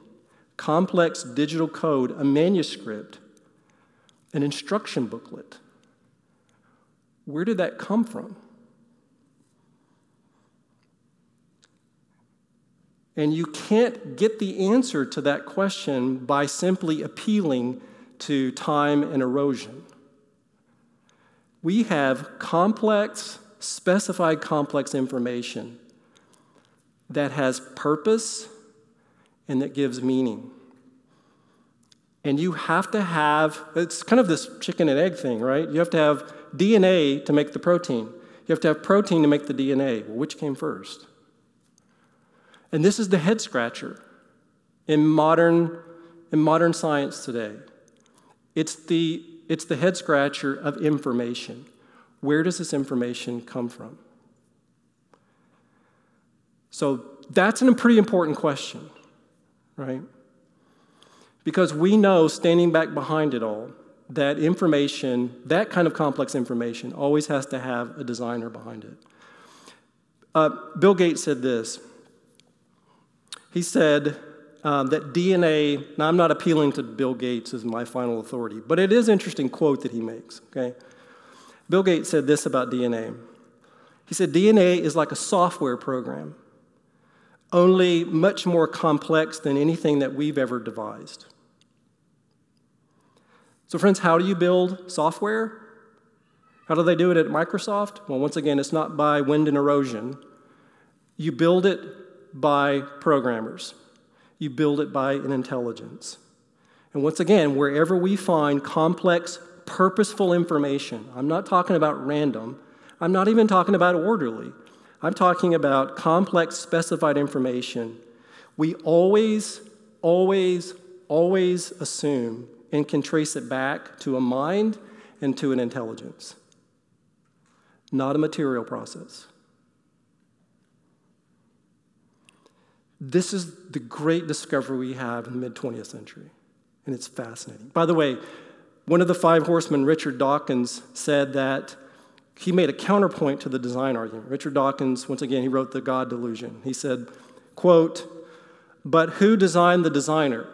complex digital code, a manuscript, an instruction booklet, where did that come from? And you can't get the answer to that question by simply appealing to time and erosion. We have complex, specified complex information that has purpose and that gives meaning. And you have to have, it's kind of this chicken and egg thing, right? You have to have DNA to make the protein. You have to have protein to make the DNA. Well, which came first? And this is the head scratcher in modern, in modern science today. It's the, it's the head scratcher of information. Where does this information come from? So that's a pretty important question, right? Because we know, standing back behind it all, that information, that kind of complex information, always has to have a designer behind it. Uh, Bill Gates said this he said um, that DNA, now I'm not appealing to Bill Gates as my final authority, but it is interesting quote that he makes, okay? Bill Gates said this about DNA. He said, DNA is like a software program, only much more complex than anything that we've ever devised. So, friends, how do you build software? How do they do it at Microsoft? Well, once again, it's not by wind and erosion. You build it by programmers, you build it by an intelligence. And once again, wherever we find complex, purposeful information, I'm not talking about random, I'm not even talking about orderly, I'm talking about complex, specified information. We always, always, always assume and can trace it back to a mind and to an intelligence, not a material process. This is the great discovery we have in the mid 20th century, and it's fascinating. By the way, one of the five horsemen, Richard Dawkins, said that he made a counterpoint to the design argument. Richard Dawkins, once again, he wrote The God Delusion. He said, quote, but who designed the designer?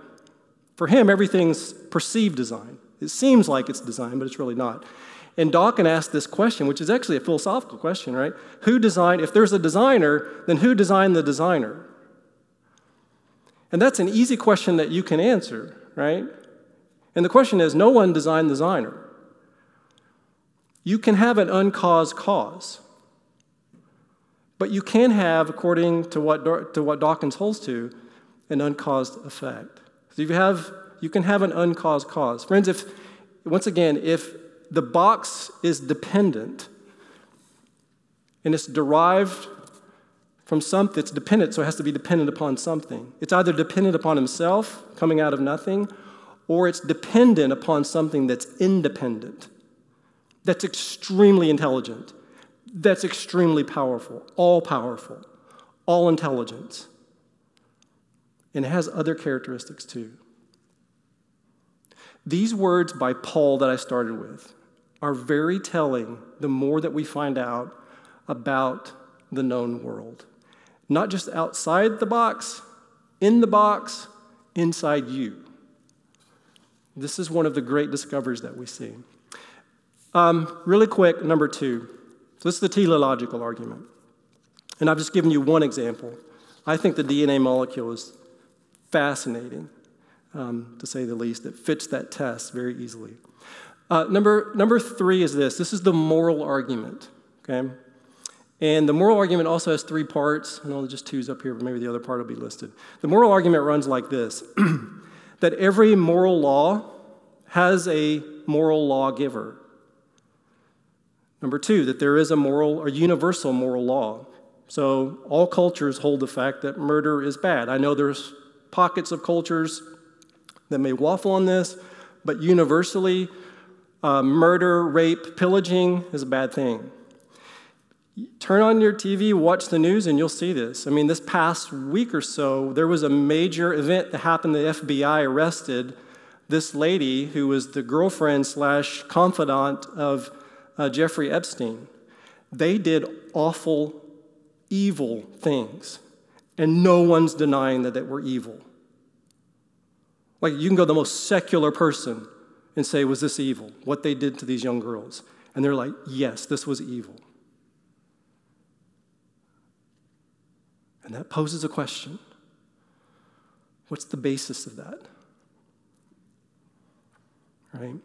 For him, everything's perceived design. It seems like it's design, but it's really not. And Dawkins asked this question, which is actually a philosophical question, right? Who designed, if there's a designer, then who designed the designer? And that's an easy question that you can answer, right? And the question is no one designed the designer. You can have an uncaused cause, but you can have, according to what, to what Dawkins holds to, an uncaused effect. So you have you can have an uncaused cause. Friends, if once again, if the box is dependent and it's derived from something that's dependent, so it has to be dependent upon something. It's either dependent upon himself coming out of nothing, or it's dependent upon something that's independent, that's extremely intelligent, that's extremely powerful, all powerful, all intelligence. And it has other characteristics too. These words by Paul that I started with are very telling the more that we find out about the known world. Not just outside the box, in the box, inside you. This is one of the great discoveries that we see. Um, really quick, number two. So this is the teleological argument. And I've just given you one example. I think the DNA molecule is fascinating, um, to say the least. It fits that test very easily. Uh, number, number three is this this is the moral argument, okay? And the moral argument also has three parts. I know just two's up here, but maybe the other part will be listed. The moral argument runs like this (clears throat) that every moral law has a moral lawgiver. Number two, that there is a moral or universal moral law. So all cultures hold the fact that murder is bad. I know there's pockets of cultures that may waffle on this, but universally, uh, murder, rape, pillaging is a bad thing. Turn on your TV, watch the news, and you'll see this. I mean, this past week or so, there was a major event that happened. The FBI arrested this lady who was the girlfriend slash confidant of uh, Jeffrey Epstein. They did awful, evil things, and no one's denying that they were evil. Like, you can go the most secular person and say, Was this evil? What they did to these young girls. And they're like, Yes, this was evil. And that poses a question what's the basis of that? Right?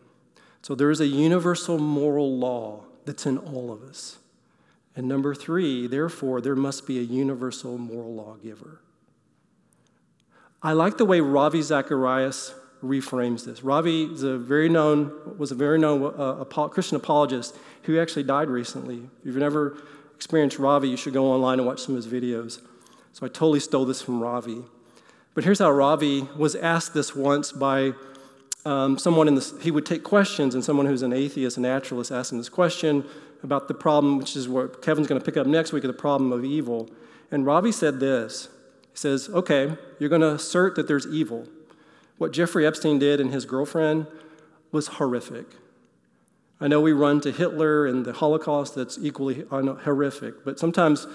So there is a universal moral law that's in all of us. And number three, therefore, there must be a universal moral lawgiver. I like the way Ravi Zacharias reframes this. Ravi is a very known, was a very known uh, Christian apologist who actually died recently. If you've never experienced Ravi, you should go online and watch some of his videos. So I totally stole this from Ravi. But here's how Ravi was asked this once by um, someone in this, he would take questions, and someone who's an atheist, a naturalist, asked him this question about the problem, which is what Kevin's going to pick up next week, of the problem of evil. And Ravi said this He says, Okay, you're going to assert that there's evil. What Jeffrey Epstein did and his girlfriend was horrific. I know we run to Hitler and the Holocaust, that's equally horrific, but sometimes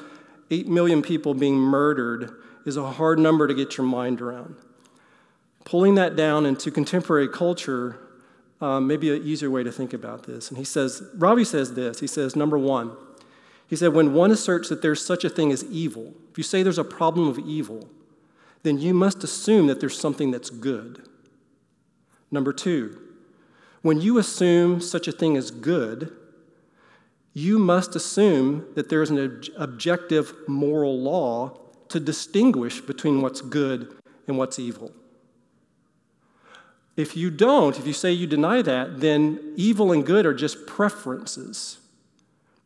8 million people being murdered is a hard number to get your mind around. Pulling that down into contemporary culture um, may be an easier way to think about this. And he says, Ravi says this. He says, number one, he said, when one asserts that there's such a thing as evil, if you say there's a problem of evil, then you must assume that there's something that's good. Number two, when you assume such a thing as good, you must assume that there's an ob- objective moral law to distinguish between what's good and what's evil. If you don't, if you say you deny that, then evil and good are just preferences.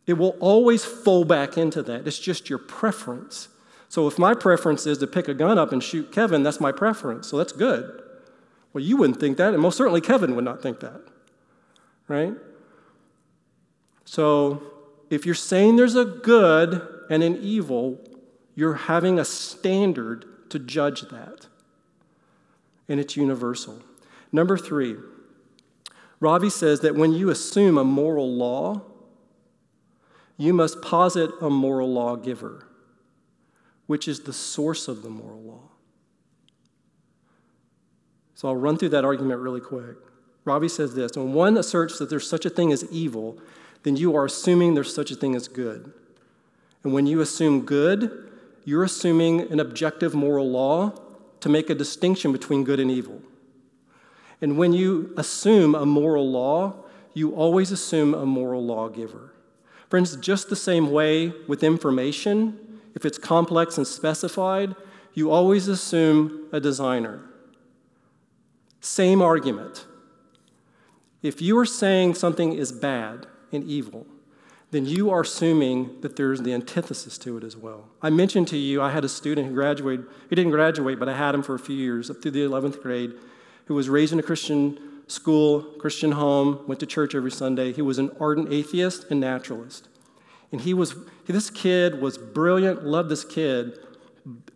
It will always fall back into that. It's just your preference. So if my preference is to pick a gun up and shoot Kevin, that's my preference. So that's good. Well, you wouldn't think that, and most certainly Kevin would not think that. Right? So if you're saying there's a good and an evil, you're having a standard to judge that. And it's universal. Number three, Ravi says that when you assume a moral law, you must posit a moral lawgiver, which is the source of the moral law. So I'll run through that argument really quick. Ravi says this when one asserts that there's such a thing as evil, then you are assuming there's such a thing as good. And when you assume good, you're assuming an objective moral law to make a distinction between good and evil. And when you assume a moral law, you always assume a moral lawgiver. Friends, just the same way with information, if it's complex and specified, you always assume a designer. Same argument. If you are saying something is bad and evil, then you are assuming that there's the antithesis to it as well. I mentioned to you, I had a student who graduated, he didn't graduate, but I had him for a few years, up through the 11th grade, who was raised in a Christian school, Christian home, went to church every Sunday. He was an ardent atheist and naturalist. And he was, this kid was brilliant, loved this kid,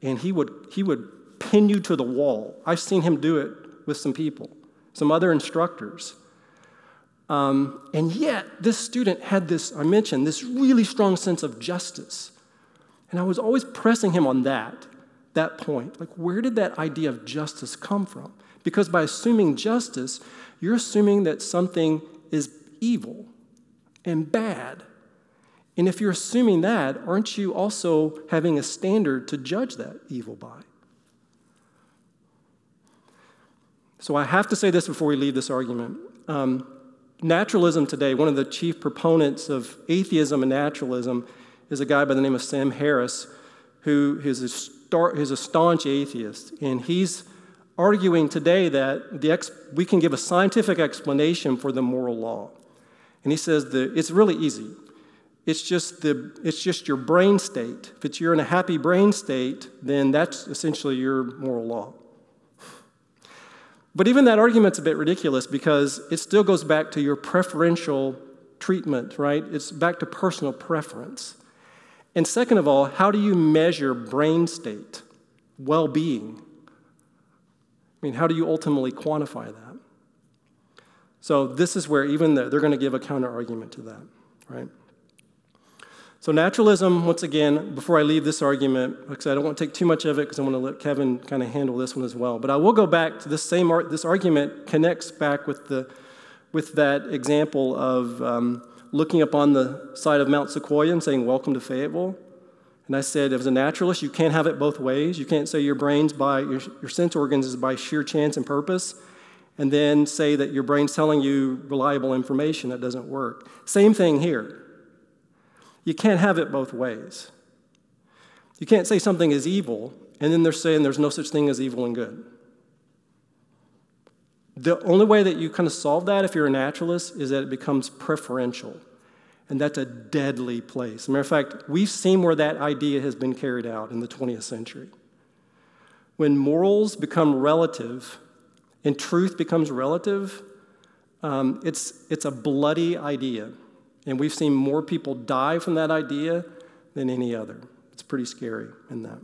and he would, he would pin you to the wall. I've seen him do it with some people, some other instructors. Um, and yet, this student had this, I mentioned, this really strong sense of justice. And I was always pressing him on that, that point. Like, where did that idea of justice come from? Because by assuming justice, you're assuming that something is evil and bad. And if you're assuming that, aren't you also having a standard to judge that evil by? So I have to say this before we leave this argument. Um, naturalism today, one of the chief proponents of atheism and naturalism is a guy by the name of Sam Harris, who is a, star, is a staunch atheist. And he's arguing today that the ex, we can give a scientific explanation for the moral law. And he says that it's really easy. It's just, the, it's just your brain state. If it's you're in a happy brain state, then that's essentially your moral law. But even that argument's a bit ridiculous because it still goes back to your preferential treatment, right? It's back to personal preference. And second of all, how do you measure brain state, well being? I mean, how do you ultimately quantify that? So, this is where even the, they're going to give a counter argument to that, right? So, naturalism, once again, before I leave this argument, because I don't want to take too much of it because I want to let Kevin kind of handle this one as well. But I will go back to this same art, this argument connects back with, the, with that example of um, looking up on the side of Mount Sequoyah and saying, Welcome to Fayetteville. And I said, as a naturalist, you can't have it both ways. You can't say your brain's by, your, your sense organs is by sheer chance and purpose, and then say that your brain's telling you reliable information. That doesn't work. Same thing here. You can't have it both ways. You can't say something is evil, and then they're saying there's no such thing as evil and good. The only way that you kind of solve that if you're a naturalist is that it becomes preferential. And that's a deadly place. As a matter of fact, we've seen where that idea has been carried out in the 20th century. When morals become relative and truth becomes relative, um, it's, it's a bloody idea. And we've seen more people die from that idea than any other. It's pretty scary in that.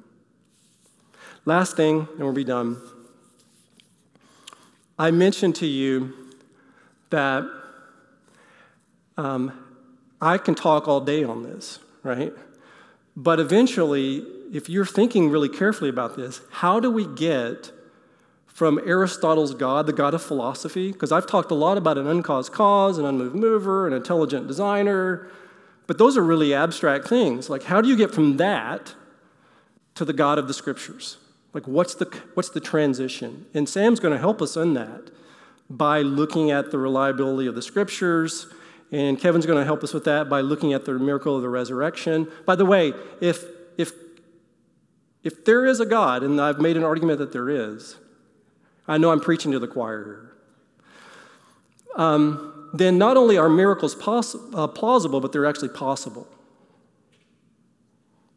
Last thing, and we'll be done. I mentioned to you that um, I can talk all day on this, right? But eventually, if you're thinking really carefully about this, how do we get from Aristotle's God, the God of philosophy, because I've talked a lot about an uncaused cause, an unmoved mover, an intelligent designer, but those are really abstract things. Like, how do you get from that to the God of the scriptures? Like, what's the, what's the transition? And Sam's going to help us in that by looking at the reliability of the scriptures. And Kevin's going to help us with that by looking at the miracle of the resurrection. By the way, if, if, if there is a God, and I've made an argument that there is, I know I'm preaching to the choir here. um, then not only are miracles poss- uh, plausible, but they're actually possible.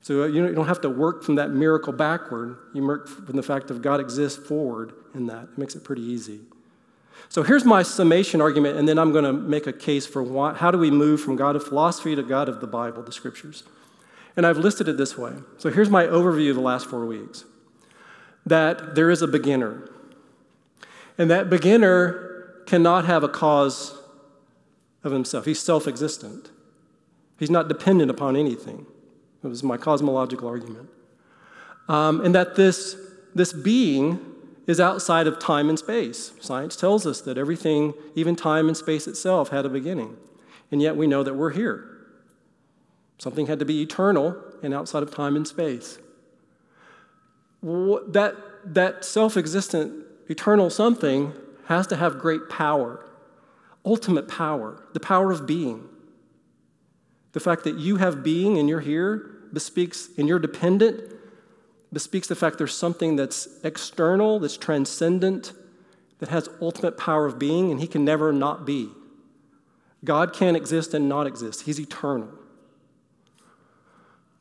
So uh, you don't have to work from that miracle backward. You work from the fact of God exists forward in that. It makes it pretty easy. So here's my summation argument, and then I'm going to make a case for why, how do we move from God of philosophy to God of the Bible, the scriptures. And I've listed it this way. So here's my overview of the last four weeks that there is a beginner. And that beginner cannot have a cause of himself. He's self existent, he's not dependent upon anything. It was my cosmological argument. Um, and that this, this being is outside of time and space. Science tells us that everything, even time and space itself, had a beginning. And yet we know that we're here. Something had to be eternal and outside of time and space. That, that self existent, eternal something has to have great power, ultimate power, the power of being. The fact that you have being and you're here bespeaks, and you're dependent, bespeaks the fact there's something that's external, that's transcendent, that has ultimate power of being, and He can never not be. God can't exist and not exist, He's eternal.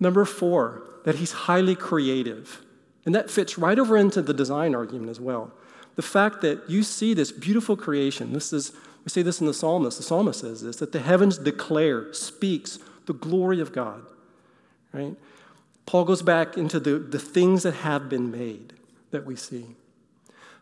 Number four, that He's highly creative. And that fits right over into the design argument as well. The fact that you see this beautiful creation, this is, we see this in the psalmist. The psalmist says this that the heavens declare, speaks the glory of God. Right? Paul goes back into the, the things that have been made that we see.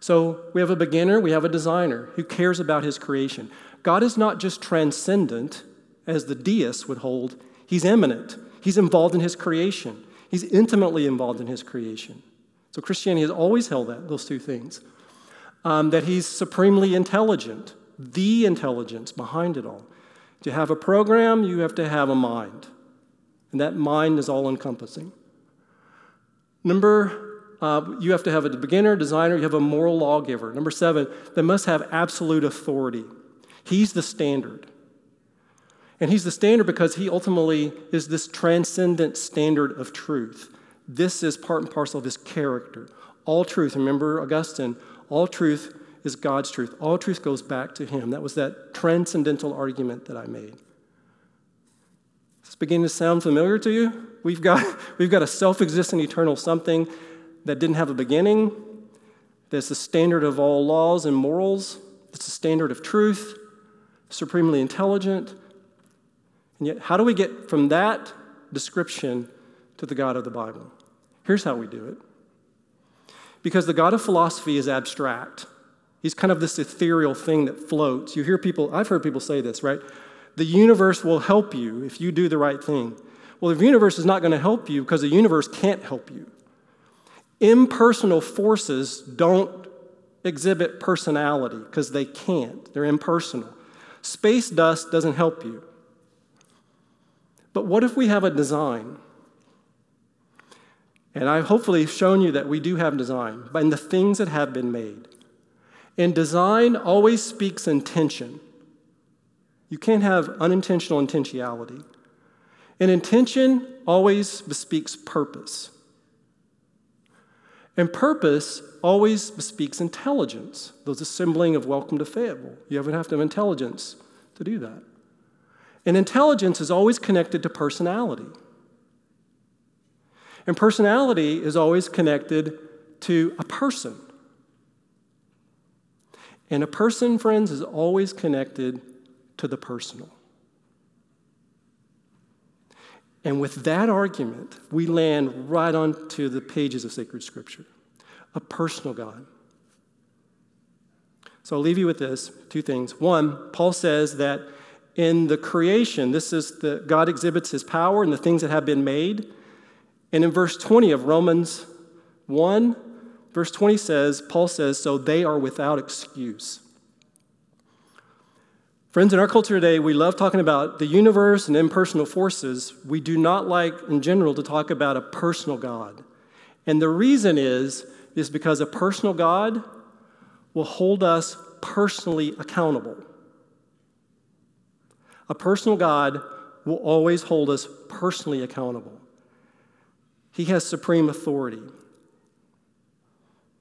So we have a beginner, we have a designer who cares about his creation. God is not just transcendent, as the deists would hold, he's immanent. He's involved in his creation, he's intimately involved in his creation. So Christianity has always held that, those two things. Um, that he's supremely intelligent, the intelligence behind it all. To have a program, you have to have a mind. And that mind is all encompassing. Number, uh, you have to have a beginner, designer, you have a moral lawgiver. Number seven, they must have absolute authority. He's the standard. And he's the standard because he ultimately is this transcendent standard of truth. This is part and parcel of his character. All truth, remember Augustine, all truth is God's truth. All truth goes back to him. That was that transcendental argument that I made. Is this beginning to sound familiar to you? We've got, (laughs) we've got a self existent eternal something that didn't have a beginning, that's the standard of all laws and morals, it's the standard of truth, supremely intelligent. And yet, how do we get from that description to the God of the Bible? Here's how we do it. Because the God of philosophy is abstract. He's kind of this ethereal thing that floats. You hear people, I've heard people say this, right? The universe will help you if you do the right thing. Well, the universe is not going to help you because the universe can't help you. Impersonal forces don't exhibit personality because they can't, they're impersonal. Space dust doesn't help you. But what if we have a design? And I've hopefully shown you that we do have design, but in the things that have been made. And design always speaks intention. You can't have unintentional intentionality. And intention always bespeaks purpose. And purpose always bespeaks intelligence. Those assembling of Welcome to Fayetteville. You have to have intelligence to do that. And intelligence is always connected to personality. And personality is always connected to a person. And a person, friends, is always connected to the personal. And with that argument, we land right onto the pages of sacred scripture a personal God. So I'll leave you with this two things. One, Paul says that in the creation, this is the God exhibits his power in the things that have been made. And in verse 20 of Romans 1, verse 20 says, Paul says, So they are without excuse. Friends, in our culture today, we love talking about the universe and impersonal forces. We do not like, in general, to talk about a personal God. And the reason is, is because a personal God will hold us personally accountable. A personal God will always hold us personally accountable. He has supreme authority.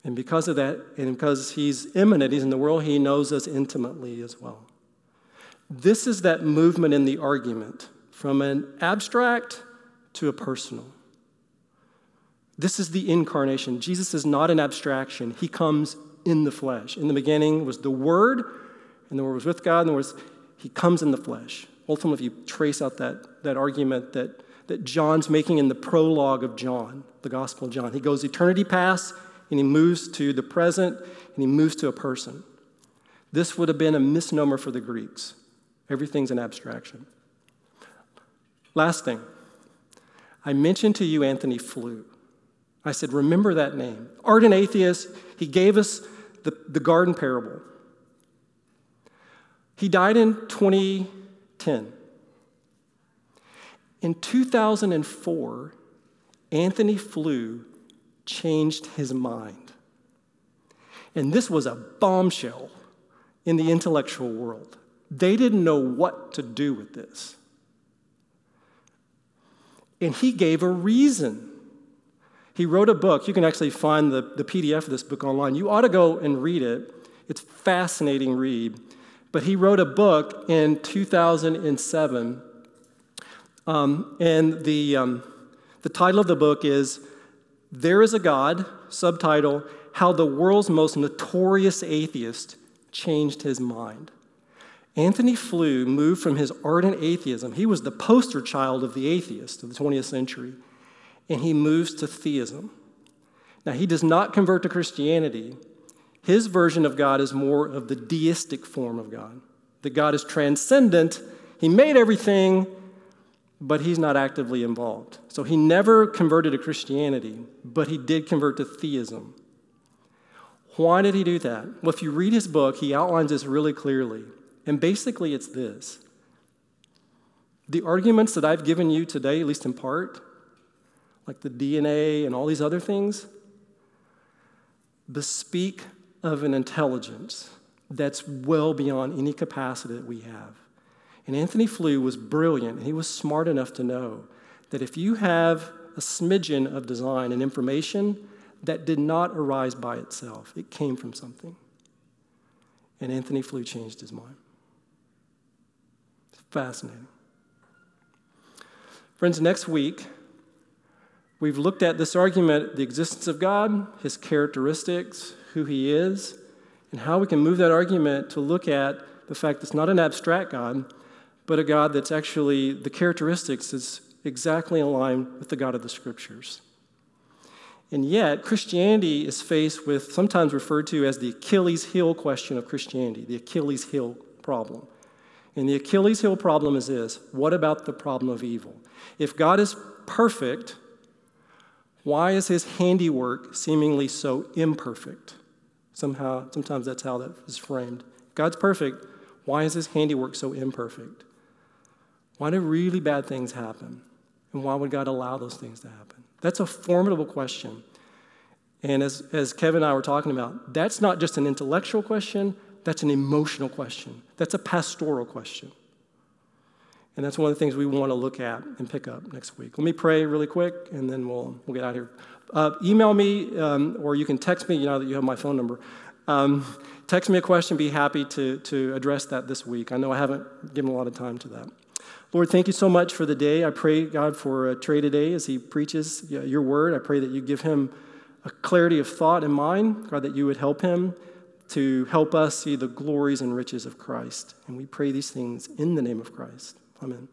And because of that, and because he's immanent, he's in the world, he knows us intimately as well. This is that movement in the argument from an abstract to a personal. This is the incarnation. Jesus is not an abstraction, he comes in the flesh. In the beginning was the Word, and the Word was with God, and the Word was, he comes in the flesh. Ultimately, if you trace out that, that argument that, that John's making in the prologue of John, the Gospel of John, he goes eternity past, and he moves to the present, and he moves to a person. This would have been a misnomer for the Greeks. Everything's an abstraction. Last thing, I mentioned to you Antony Flew. I said, remember that name. Ardent atheist, he gave us the, the garden parable. He died in 2010. In 2004, Antony Flew changed his mind. And this was a bombshell in the intellectual world. They didn't know what to do with this. And he gave a reason. He wrote a book. You can actually find the, the PDF of this book online. You ought to go and read it. It's fascinating read. But he wrote a book in 2007. Um, and the, um, the title of the book is There is a God, subtitle, How the World's Most Notorious Atheist Changed His Mind. Antony Flew moved from his ardent atheism. He was the poster child of the atheist of the 20th century, and he moves to theism. Now, he does not convert to Christianity. His version of God is more of the deistic form of God. That God is transcendent, He made everything, but He's not actively involved. So he never converted to Christianity, but he did convert to theism. Why did he do that? Well, if you read his book, he outlines this really clearly. And basically, it's this the arguments that I've given you today, at least in part, like the DNA and all these other things, bespeak of an intelligence that's well beyond any capacity that we have. And Antony Flew was brilliant. He was smart enough to know that if you have a smidgen of design and information, that did not arise by itself, it came from something. And Antony Flew changed his mind. It's Fascinating. Friends, next week, we've looked at this argument the existence of God, his characteristics, who he is, and how we can move that argument to look at the fact that it's not an abstract God, but a God that's actually, the characteristics is exactly line with the God of the scriptures. And yet, Christianity is faced with sometimes referred to as the Achilles heel question of Christianity, the Achilles heel problem. And the Achilles heel problem is this what about the problem of evil? If God is perfect, why is his handiwork seemingly so imperfect? Somehow, sometimes that's how that is framed. God's perfect, why is his handiwork so imperfect? Why do really bad things happen? And why would God allow those things to happen? That's a formidable question. And as, as Kevin and I were talking about, that's not just an intellectual question, that's an emotional question. That's a pastoral question. And that's one of the things we want to look at and pick up next week. Let me pray really quick, and then we'll, we'll get out of here. Uh, email me, um, or you can text me, you know that you have my phone number. Um, text me a question, be happy to, to address that this week. I know I haven't given a lot of time to that. Lord, thank you so much for the day. I pray, God, for uh, Trey today as he preaches your word. I pray that you give him a clarity of thought and mind, God, that you would help him to help us see the glories and riches of Christ. And we pray these things in the name of Christ. Amen.